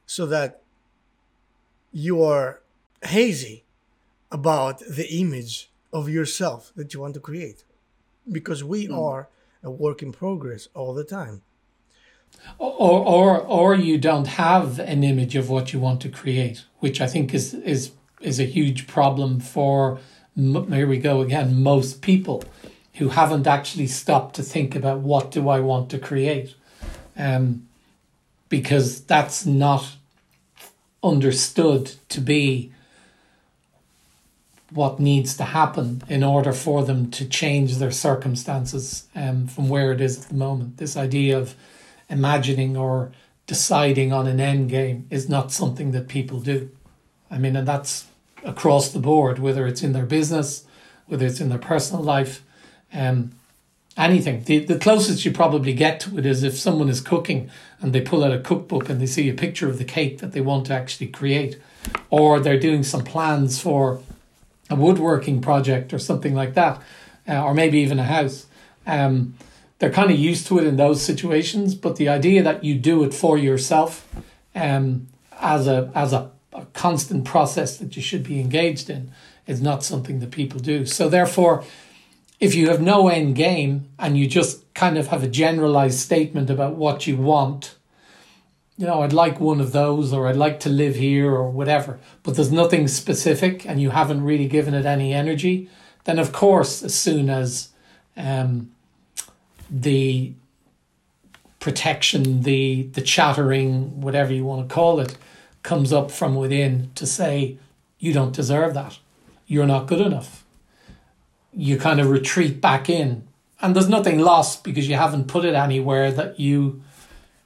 Speaker 2: so that you are hazy about the image of yourself that you want to create because we mm. are a work in progress all the time.
Speaker 1: Or, or or you don't have an image of what you want to create, which I think is is is a huge problem for here we go again most people who haven't actually stopped to think about what do I want to create, um, because that's not understood to be what needs to happen in order for them to change their circumstances um, from where it is at the moment. This idea of imagining or deciding on an end game is not something that people do. I mean, and that's across the board, whether it's in their business, whether it's in their personal life, um, anything. The, the closest you probably get to it is if someone is cooking and they pull out a cookbook and they see a picture of the cake that they want to actually create, or they're doing some plans for a woodworking project or something like that, uh, or maybe even a house. Um, they're kind of used to it in those situations. But the idea that you do it for yourself, um, as a as a, a constant process that you should be engaged in, is not something that people do. So therefore, if you have no end game and you just kind of have a generalized statement about what you want, you know, I'd like one of those, or I'd like to live here, or whatever, but there's nothing specific and you haven't really given it any energy, then of course, as soon as um, the protection, the the chattering, whatever you want to call it, comes up from within to say, you don't deserve that. You're not good enough. You kind of retreat back in. And there's nothing lost because you haven't put it anywhere that you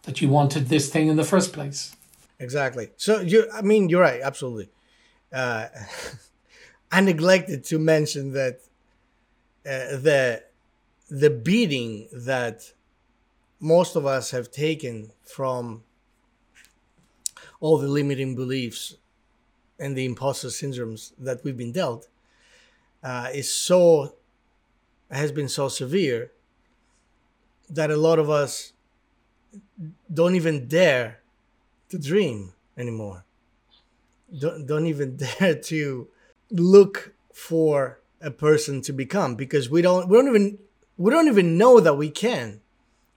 Speaker 1: that you wanted this thing in the first place.
Speaker 2: Exactly. So you I mean you're right, absolutely. Uh, I neglected to mention that uh, the the beating that most of us have taken from all the limiting beliefs and the imposter syndromes that we've been dealt uh, is so has been so severe that a lot of us don't even dare to dream anymore. Don't, don't even dare to look for a person to become because we don't we don't even we don't even know that we can.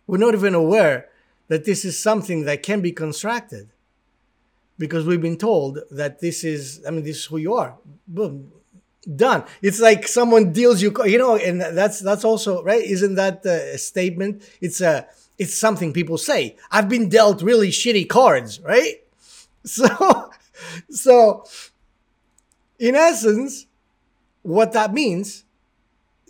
Speaker 2: We're not even aware that this is something that can be constructed because we've been told that this is i mean this is who you are. Boom. Done. It's like someone deals you you know and that's that's also right? Isn't that a statement? It's a it's something people say. I've been dealt really shitty cards right? So so in essence what that means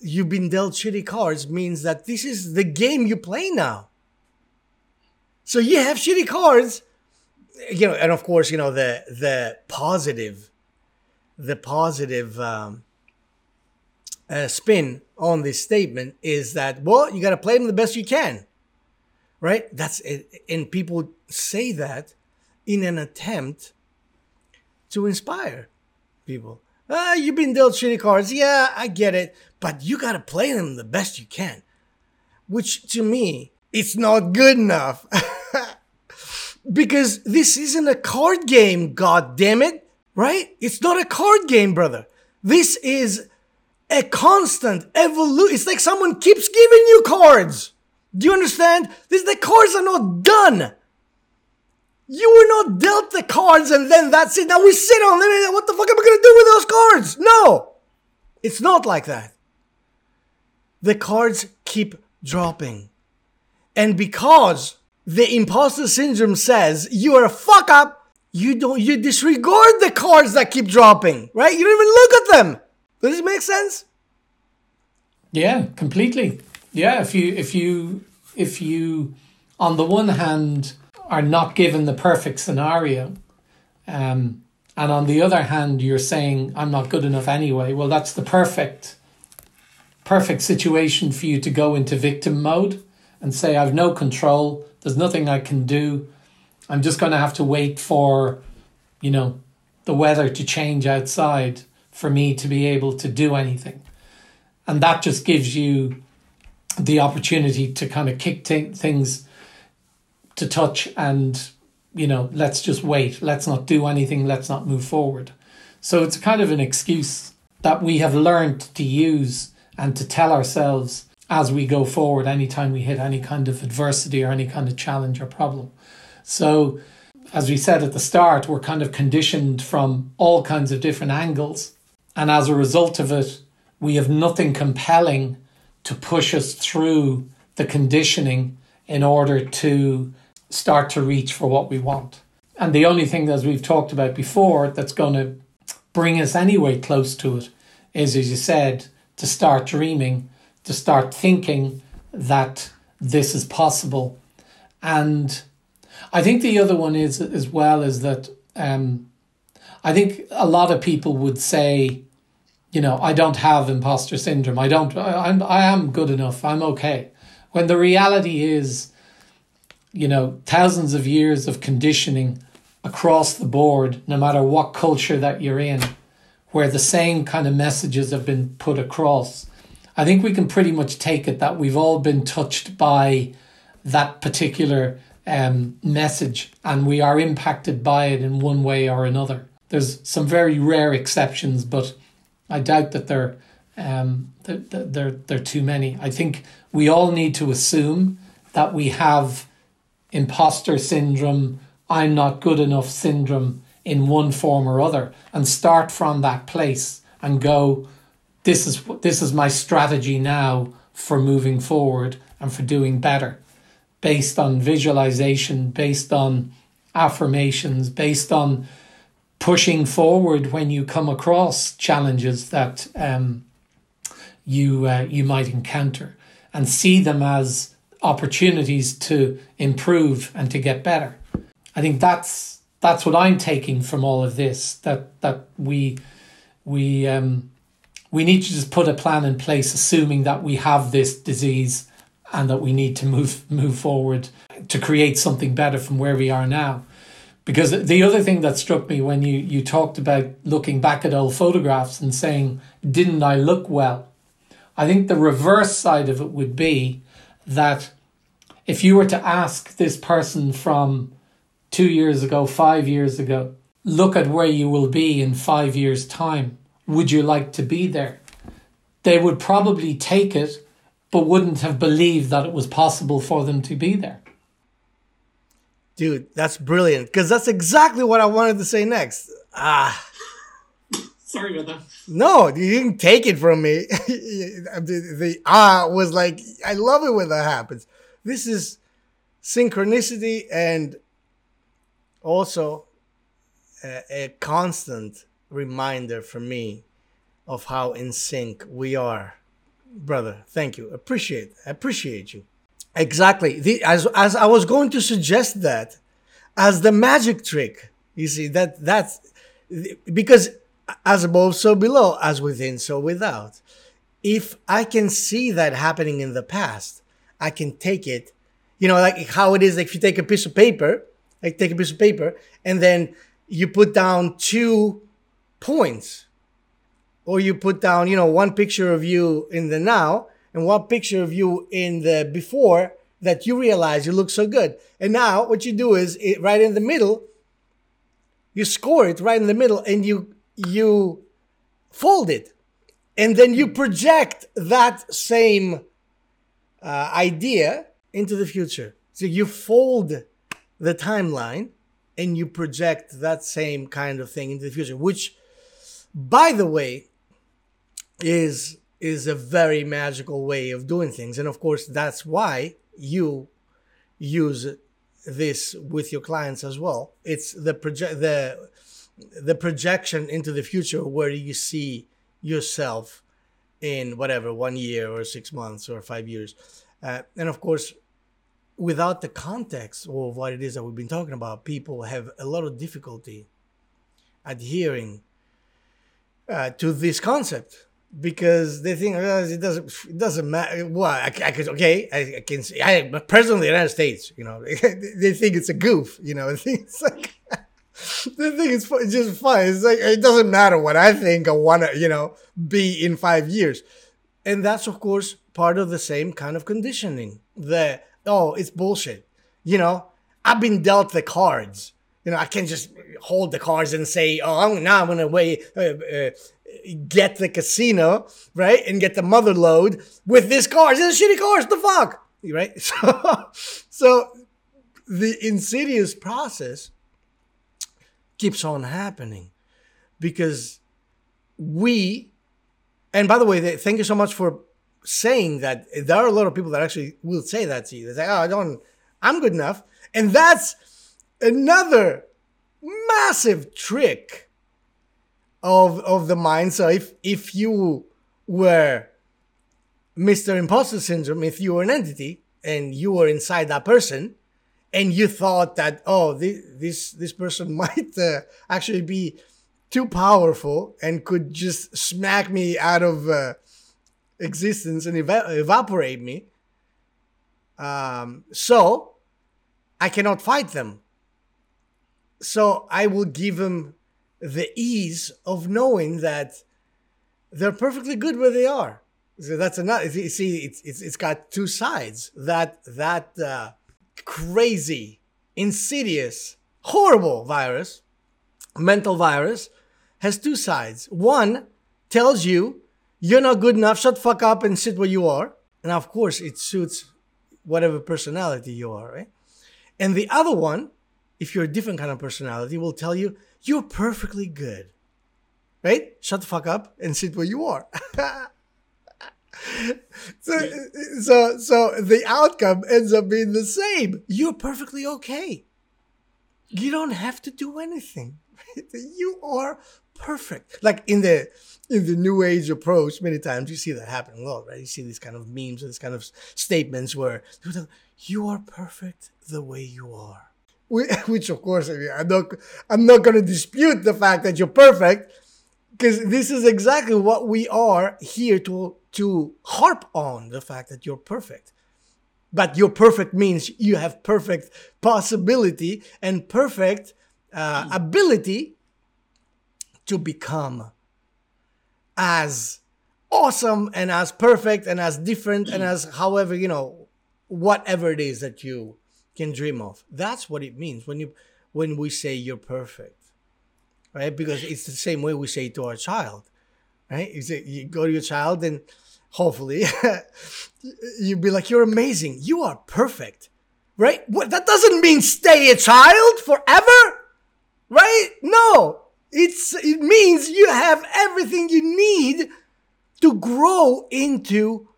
Speaker 2: you've been dealt shitty cards means that this is the game you play now. So you have shitty cards you know and of course you know the the positive the positive um, uh, spin on this statement is that well you got to play them the best you can right that's it and people say that in an attempt to inspire people ah, you've been dealt shitty cards yeah i get it but you got to play them the best you can which to me it's not good enough because this isn't a card game god damn it right? It's not a card game, brother. This is a constant evolution. It's like someone keeps giving you cards. Do you understand? This the cards are not done. You were not dealt the cards and then that's it. Now we sit on them. What the fuck am I gonna do with those cards? No, it's not like that. The cards keep dropping. And because the imposter syndrome says you are a fuck up, you don't you disregard the cards that keep dropping, right? You don't even look at them. Does it make sense?
Speaker 1: Yeah, completely. Yeah, if you if you if you on the one hand are not given the perfect scenario, um, and on the other hand you're saying I'm not good enough anyway, well that's the perfect perfect situation for you to go into victim mode and say I've no control, there's nothing I can do I'm just going to have to wait for, you know, the weather to change outside for me to be able to do anything. And that just gives you the opportunity to kind of kick t- things to touch and, you know, let's just wait. Let's not do anything. Let's not move forward. So it's kind of an excuse that we have learned to use and to tell ourselves as we go forward anytime we hit any kind of adversity or any kind of challenge or problem. So, as we said at the start, we're kind of conditioned from all kinds of different angles. And as a result of it, we have nothing compelling to push us through the conditioning in order to start to reach for what we want. And the only thing, as we've talked about before, that's going to bring us anyway close to it is, as you said, to start dreaming, to start thinking that this is possible. And I think the other one is as well is that um, I think a lot of people would say, you know, I don't have imposter syndrome. I don't. I, I'm. I am good enough. I'm okay. When the reality is, you know, thousands of years of conditioning across the board, no matter what culture that you're in, where the same kind of messages have been put across. I think we can pretty much take it that we've all been touched by that particular um, message and we are impacted by it in one way or another. There's some very rare exceptions, but I doubt that there, um, there, there are too many. I think we all need to assume that we have imposter syndrome, I'm not good enough syndrome in one form or other, and start from that place and go, this is this is my strategy now for moving forward and for doing better based on visualization, based on affirmations, based on pushing forward when you come across challenges that um, you uh, you might encounter, and see them as opportunities to improve and to get better. I think that's that's what I'm taking from all of this. That that we we um, we need to just put a plan in place, assuming that we have this disease and that we need to move move forward to create something better from where we are now. Because the other thing that struck me when you, you talked about looking back at old photographs and saying, didn't I look well? I think the reverse side of it would be that if you were to ask this person from two years ago, five years ago, look at where you will be in five years' time. Would you like to be there? They would probably take it, but wouldn't have believed that it was possible for them to be there.
Speaker 2: Dude, that's brilliant because that's exactly what I wanted to say next. Ah.
Speaker 1: Sorry about that.
Speaker 2: No, you didn't take it from me. the, the ah was like, I love it when that happens. This is synchronicity and also a, a constant reminder for me of how in sync we are. Brother, thank you. Appreciate appreciate you. Exactly. The, as as I was going to suggest that as the magic trick. You see that that's because as above so below as within so without. If I can see that happening in the past, I can take it you know, like how it is like if you take a piece of paper, like take a piece of paper, and then you put down two points. Or you put down, you know, one picture of you in the now and one picture of you in the before that you realize you look so good. And now what you do is it, right in the middle, you score it right in the middle and you you fold it. And then you project that same uh, idea into the future. So you fold the timeline and you project that same kind of thing into the future, which, by the way, is is a very magical way of doing things. And of course, that's why you use this with your clients as well. It's the project the the projection into the future where you see yourself in whatever one year or six months or five years uh, and of course without the context of what it is that we've been talking about, people have a lot of difficulty adhering uh, to this concept because they think oh, it doesn't it doesn't matter. Well, I, I could okay, I, I can see. I president of the United States, you know, they think it's a goof, you know. It's like they think it's, it's just fun. It's like it doesn't matter what I think I want to, you know, be in five years, and that's of course part of the same kind of conditioning that oh, it's bullshit. You know, I've been dealt the cards. You know, I can't just hold the cards and say, oh, I'm, now I'm going to wait, uh, uh, get the casino, right? And get the mother lode with this cards. It's a shitty cards. The fuck? Right? So, so the insidious process keeps on happening because we, and by the way, thank you so much for saying that there are a lot of people that actually will say that to you. They say, "Oh, I don't, I'm good enough," and that's another massive trick of of the mind. So if if you were Mr. Imposter Syndrome, if you were an entity and you were inside that person, and you thought that oh this this, this person might uh, actually be too powerful and could just smack me out of uh, existence and eva- evaporate me. Um, so I cannot fight them. So I will give them the ease of knowing that they're perfectly good where they are. So that's another. See, it's it's it's got two sides. That that uh, crazy, insidious, horrible virus, mental virus, has two sides. One tells you you're not good enough. Shut fuck up and sit where you are. And of course, it suits whatever personality you are, right? And the other one, if you're a different kind of personality, will tell you you're perfectly good, right? Shut the fuck up and sit where you are. so, so, so the outcome ends up being the same. You're perfectly okay. You don't have to do anything. You are perfect. Like in the in the new age approach, many times you see that happening a lot, right? You see these kind of memes, and these kind of statements where you are perfect the way you are. Which, of course, I mean, I'm not, I'm not going to dispute the fact that you're perfect, because this is exactly what we are here to to harp on the fact that you're perfect. But you're perfect means you have perfect possibility and perfect uh, ability to become as awesome and as perfect and as different and as however you know whatever it is that you can dream of that's what it means when you when we say you're perfect right? Because it's the same way we say to our child, right? You say you go to your child and hopefully you'd be like, "You're amazing. You are perfect." Right? What that doesn't mean stay a child forever, right? No. It's it means you have everything you need to grow into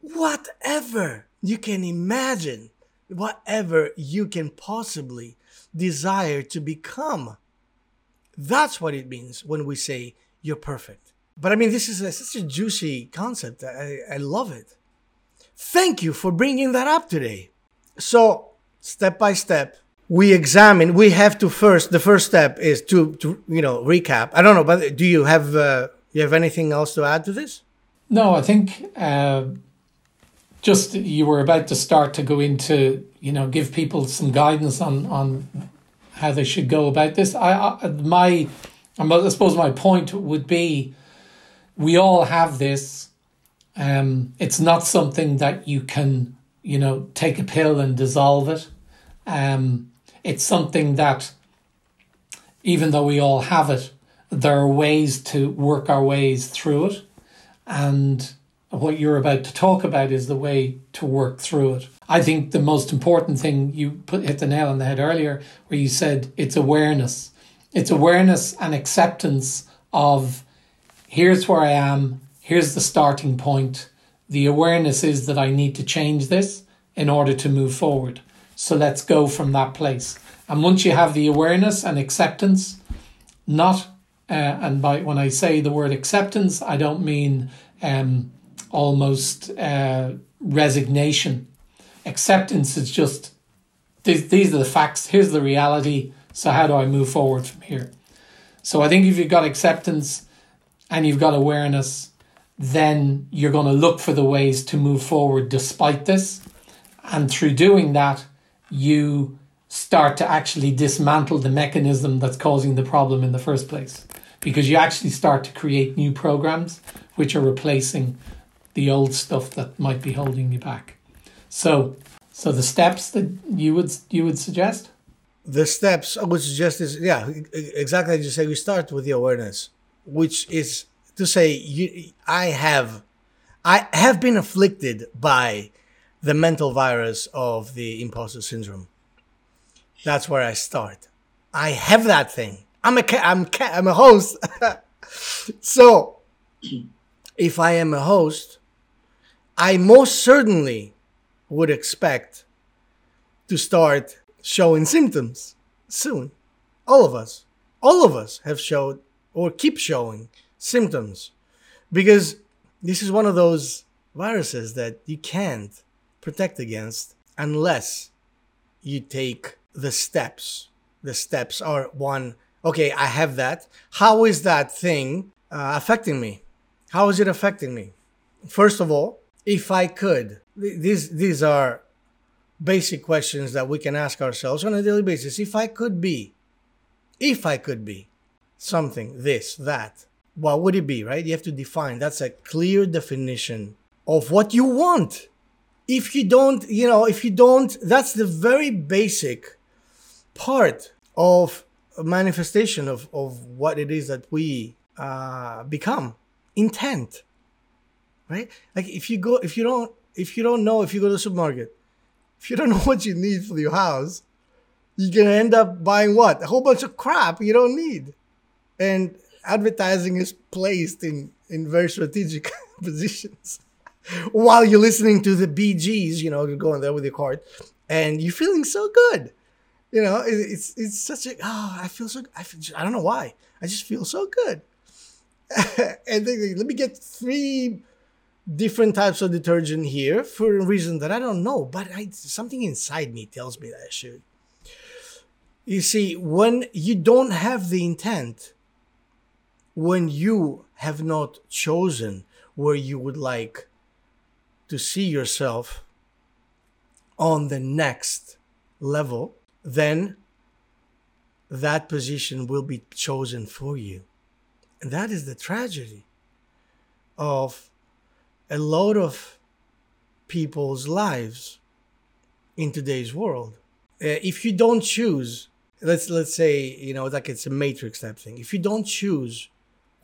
Speaker 2: whatever you can imagine, whatever you can possibly desire to become. That's what it means when we say you're perfect. But I mean, this is a, such a juicy concept. I, I love it. Thank you for bringing that up today. So, step by step, we examine. We have to first. The first step is to, to you know, recap. I don't know, but do you have uh, you have anything else to add to this?
Speaker 1: No, I think uh, just you were about to start to go into you know give people some guidance on on how they should go about this. I, I my I suppose my point would be we all have this. Um, it's not something that you can you know take a pill and dissolve it. Um, it's something that even though we all have it, there are ways to work our ways through it. And what you're about to talk about is the way to work through it. I think the most important thing you put hit the nail on the head earlier, where you said it's awareness. It's awareness and acceptance of here's where I am, here's the starting point. The awareness is that I need to change this in order to move forward. So let's go from that place. And once you have the awareness and acceptance, not uh, and by when I say the word acceptance, I don't mean um, almost uh, resignation. Acceptance is just these, these are the facts. Here's the reality. So how do I move forward from here? So I think if you've got acceptance and you've got awareness, then you're going to look for the ways to move forward despite this. And through doing that, you start to actually dismantle the mechanism that's causing the problem in the first place because you actually start to create new programs which are replacing the old stuff that might be holding you back. So, so the steps that you would you would suggest?
Speaker 2: The steps I would suggest is yeah, exactly as you say. We start with the awareness, which is to say you, I have, I have been afflicted by the mental virus of the imposter syndrome. That's where I start. I have that thing. I'm a I'm I'm a host. so, if I am a host, I most certainly would expect to start showing symptoms soon. All of us, all of us have showed or keep showing symptoms because this is one of those viruses that you can't protect against unless you take the steps. The steps are one okay, I have that. How is that thing uh, affecting me? How is it affecting me? First of all, if I could, these these are basic questions that we can ask ourselves on a daily basis. If I could be, if I could be something, this, that, what would it be, right? You have to define. That's a clear definition of what you want. If you don't, you know, if you don't, that's the very basic part of manifestation of, of what it is that we uh, become intent right? Like if you go if you don't if you don't know if you go to the supermarket if you don't know what you need for your house you're gonna end up buying what? A whole bunch of crap you don't need. And advertising is placed in in very strategic positions. While you're listening to the Bee Gees, you know you're going there with your card and you're feeling so good. You know, it, it's it's such a oh, I feel so I feel, I don't know why. I just feel so good. and let me get three different types of detergent here for a reason that I don't know, but I, something inside me tells me that I should. You see, when you don't have the intent, when you have not chosen where you would like to see yourself on the next level, then that position will be chosen for you. And that is the tragedy of a lot of people's lives in today's world. Uh, if you don't choose let's let's say you know like it's a matrix type thing if you don't choose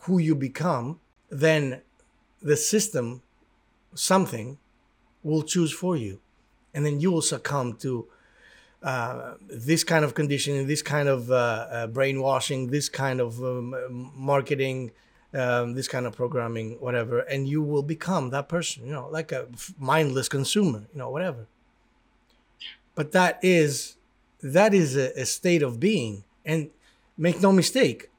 Speaker 2: who you become then the system something will choose for you and then you will succumb to uh, this kind of conditioning this kind of uh, uh, brainwashing this kind of um, marketing um, this kind of programming whatever and you will become that person you know like a mindless consumer you know whatever. But that is that is a, a state of being. And make no mistake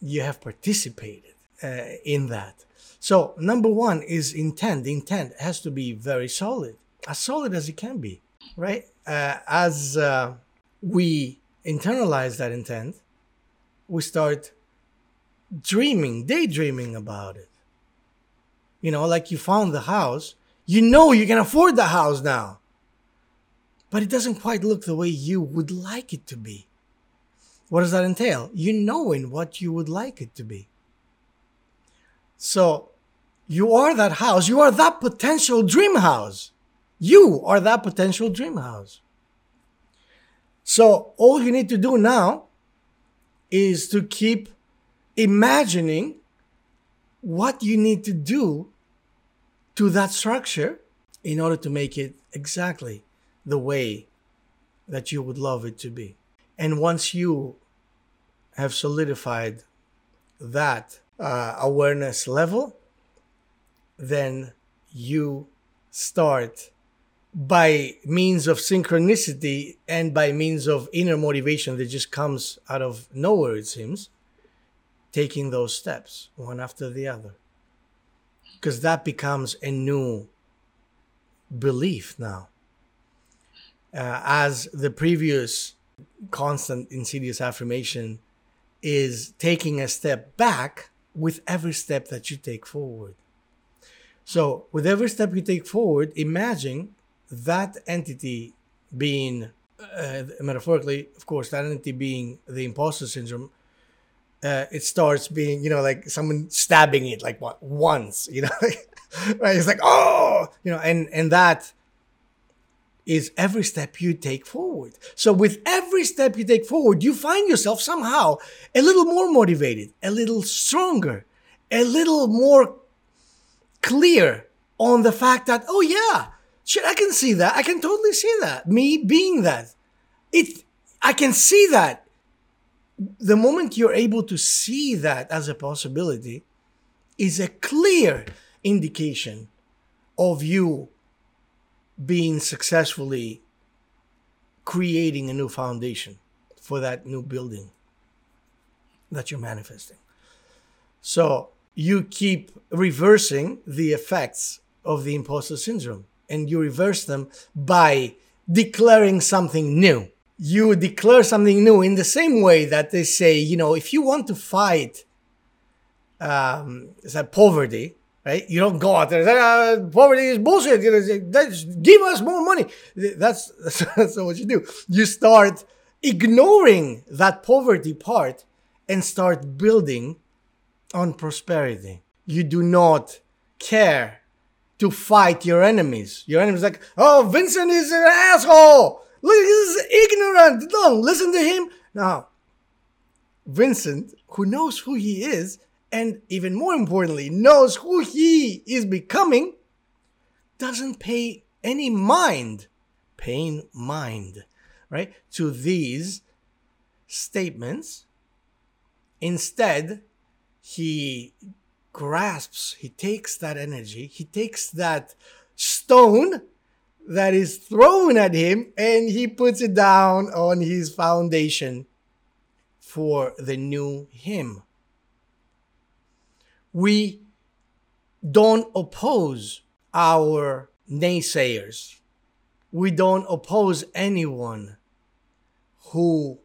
Speaker 2: you have participated uh, in that. So number one is intent. The intent has to be very solid as solid as it can be right? Uh, as uh, we internalize that intent we start dreaming daydreaming about it you know like you found the house you know you can afford the house now but it doesn't quite look the way you would like it to be. What does that entail? You knowing what you would like it to be. So you are that house. You are that potential dream house. You are that potential dream house. So all you need to do now is to keep imagining what you need to do to that structure in order to make it exactly the way that you would love it to be. And once you have solidified that uh, awareness level, then you start by means of synchronicity and by means of inner motivation that just comes out of nowhere, it seems, taking those steps one after the other. Because that becomes a new belief now uh, as the previous constant insidious affirmation is taking a step back with every step that you take forward. So, with every step you take forward, imagine that entity being, uh, metaphorically, of course, that entity being the imposter syndrome. Uh, it starts being, you know, like someone stabbing it, like what once, you know, right? It's like, oh, you know, and and that is every step you take forward. So, with every step you take forward, you find yourself somehow a little more motivated, a little stronger, a little more clear on the fact that, oh, yeah, shit, I can see that. I can totally see that. Me being that. It, I can see that. The moment you're able to see that as a possibility is a clear indication of you being successfully creating a new foundation for that new building that you're manifesting. So you keep reversing the effects of the imposter syndrome and you reverse them by declaring something new. You declare something new in the same way that they say, you know, if you want to fight um, poverty, right? You don't go out there. Ah, poverty is bullshit. You know, give us more money. That's that's what you do. You start ignoring that poverty part and start building on prosperity. You do not care to fight your enemies. Your enemies like, oh, Vincent is an asshole. Look, he's ignorant. Don't listen to him. Now, Vincent, who knows who he is, and even more importantly, knows who he is becoming, doesn't pay any mind, paying mind, right, to these statements. Instead, he grasps, he takes that energy, he takes that stone that is thrown at him and he puts it down on his foundation for the new him we don't oppose our naysayers. We don't oppose anyone who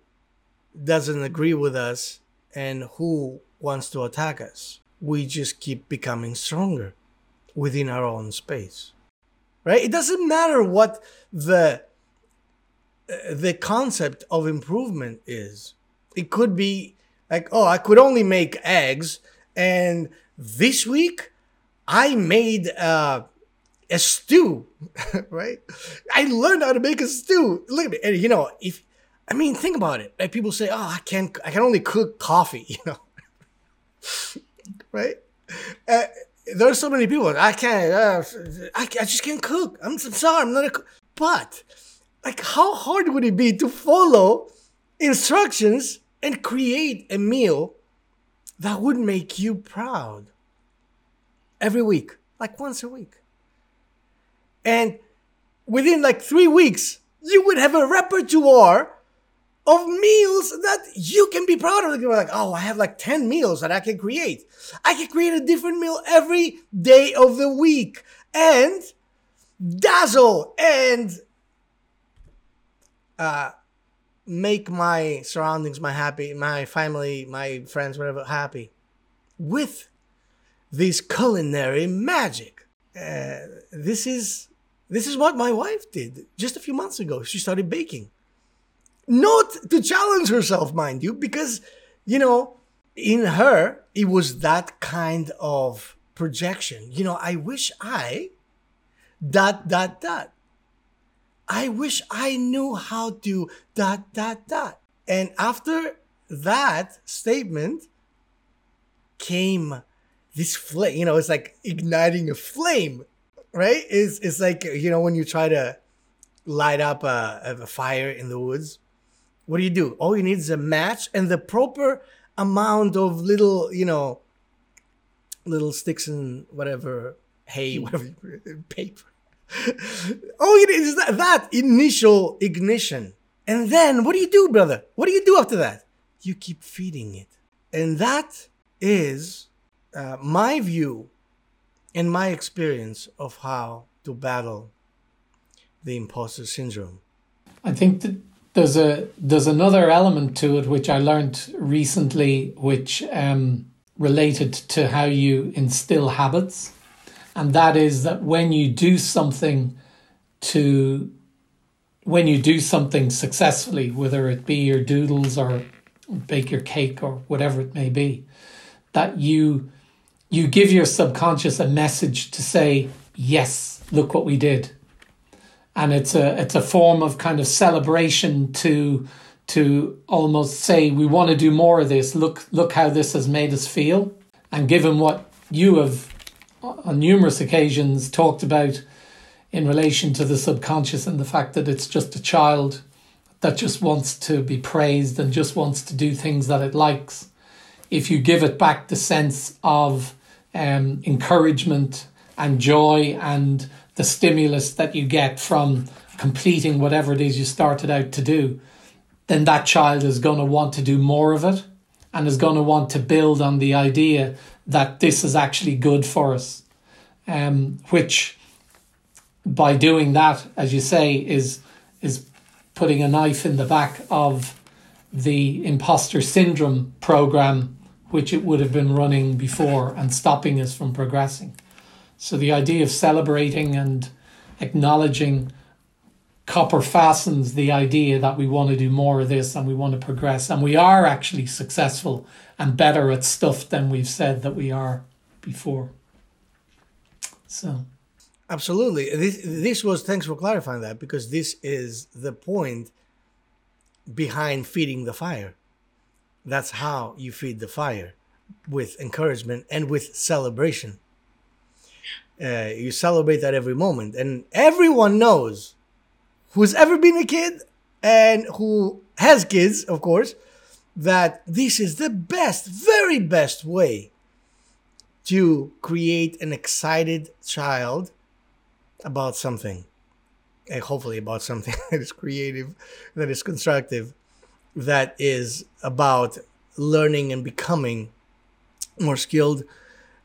Speaker 2: doesn't agree with us and who wants to attack us. We just keep becoming stronger within our own space. Right? It doesn't matter what the the concept of improvement is. It could be like, oh, I could only make eggs and this week, I made uh, a stew, right? I learned how to make a stew. Look at me. And you know, if I mean, think about it. Like people say, "Oh, I can't. I can only cook coffee," you know, right? Uh, there are so many people. I can't. Uh, I, I just can't cook. I'm, I'm sorry. I'm not a. Cook. But like, how hard would it be to follow instructions and create a meal that would make you proud every week, like once a week, and within like three weeks, you would have a repertoire of meals that you can be proud of. You're like, oh, I have like 10 meals that I can create. I can create a different meal every day of the week and dazzle and uh, make my surroundings, my happy, my family, my friends, whatever, happy with this culinary magic. Uh, this is this is what my wife did just a few months ago. She started baking not to challenge herself, mind you, because, you know, in her, it was that kind of projection. You know, I wish I, dot, dot, dot. I wish I knew how to, dot, dot, dot. And after that statement came this flame, you know, it's like igniting a flame, right? It's, it's like, you know, when you try to light up a, a fire in the woods what do you do? All you need is a match and the proper amount of little, you know, little sticks and whatever hay, hmm. whatever paper. All you need is that, that initial ignition. And then what do you do, brother? What do you do after that? You keep feeding it. And that is uh, my view and my experience of how to battle the imposter syndrome.
Speaker 1: I think that there's a there's another element to it which I learned recently, which um, related to how you instill habits, and that is that when you do something to when you do something successfully, whether it be your doodles or bake your cake or whatever it may be, that you you give your subconscious a message to say, yes, look what we did and it's a it's a form of kind of celebration to to almost say we want to do more of this. Look look how this has made us feel. And given what you have on numerous occasions talked about in relation to the subconscious and the fact that it's just a child that just wants to be praised and just wants to do things that it likes. If you give it back the sense of um, encouragement and joy and the stimulus that you get from completing whatever it is you started out to do, then that child is going to want to do more of it and is going to want to build on the idea that this is actually good for us. Um, which, by doing that, as you say, is is putting a knife in the back of the imposter syndrome program, which it would have been running before and stopping us from progressing. So the idea of celebrating and acknowledging copper fastens the idea that we want to do more of this and we want to progress and we are actually successful and better at stuff than we've said that we are before. So
Speaker 2: absolutely this this was thanks for clarifying that because this is the point behind feeding the fire. That's how you feed the fire with encouragement and with celebration. Uh, you celebrate that every moment, and everyone knows who's ever been a kid and who has kids, of course, that this is the best, very best way to create an excited child about something. And hopefully, about something that is creative, that is constructive, that is about learning and becoming more skilled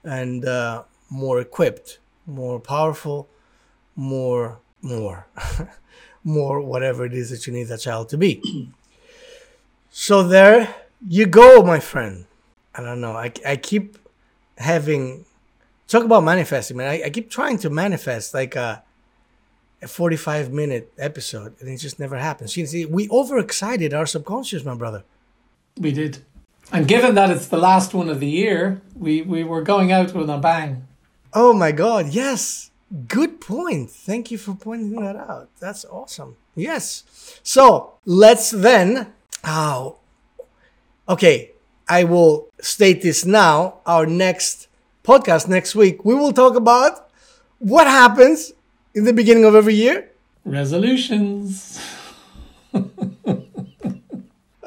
Speaker 2: and uh, more equipped more powerful, more, more, more, whatever it is that you need that child to be. so there you go, my friend. I don't know. I, I keep having talk about manifesting, man. I, I keep trying to manifest like a, a 45 minute episode, and it just never happens. You see, we overexcited our subconscious, my brother.
Speaker 1: We did. And given that it's the last one of the year, we, we were going out with a bang.
Speaker 2: Oh my God! Yes, Good point. Thank you for pointing that out. That's awesome. Yes. So let's then. Oh, okay. I will state this now. Our next podcast next week, we will talk about what happens in the beginning of every year.
Speaker 1: Resolutions.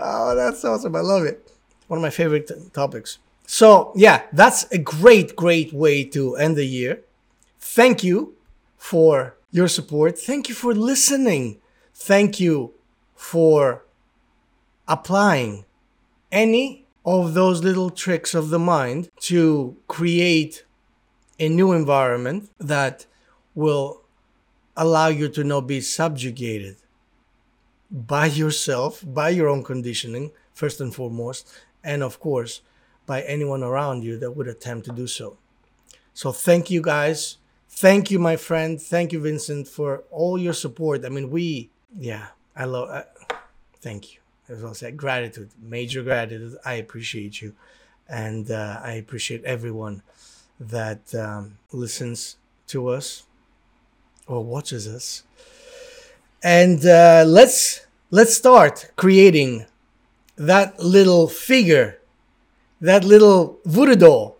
Speaker 2: Oh, that's awesome. I love it. One of my favorite t- topics. So, yeah, that's a great, great way to end the year. Thank you for your support. Thank you for listening. Thank you for applying any of those little tricks of the mind to create a new environment that will allow you to not be subjugated by yourself, by your own conditioning, first and foremost, and of course, by anyone around you that would attempt to do so. So, thank you guys. Thank you, my friend. Thank you, Vincent, for all your support. I mean, we, yeah, I love, thank you. As I said, gratitude, major gratitude. I appreciate you. And uh, I appreciate everyone that um, listens to us or watches us and uh, let's let's start creating that little figure, that little voodoo doll,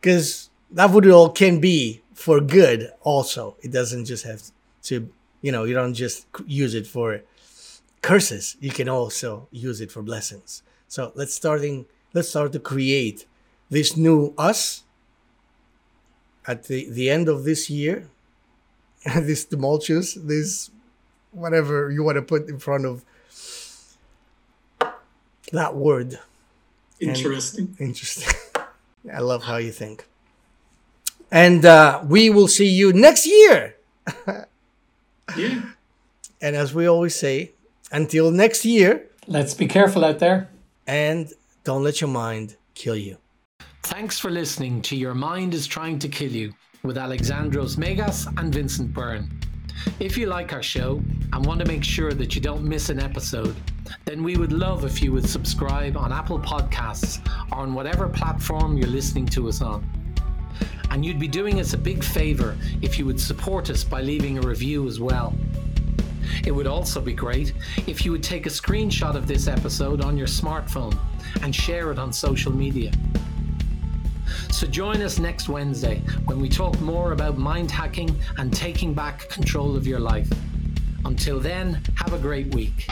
Speaker 2: because that voodoo doll can be for good. Also, it doesn't just have to, you know, you don't just use it for curses. You can also use it for blessings. So let's starting let's start to create this new us at the the end of this year. this tumultuous, this whatever you want to put in front of that word.
Speaker 3: Interesting.
Speaker 2: And interesting. I love how you think. And uh, we will see you next year.
Speaker 3: yeah.
Speaker 2: And as we always say, until next year.
Speaker 1: Let's be careful out there.
Speaker 2: And don't let your mind kill you.
Speaker 1: Thanks for listening to Your Mind is Trying to Kill You with Alexandros Megas and Vincent Byrne. If you like our show and want to make sure that you don't miss an episode, then we would love if you would subscribe on Apple Podcasts or on whatever platform you're listening to us on. And you'd be doing us a big favour if you would support us by leaving a review as well. It would also be great if you would take a screenshot of this episode on your smartphone and share it on social media. So join us next Wednesday when we talk more about mind hacking and taking back control of your life. Until then, have a great week.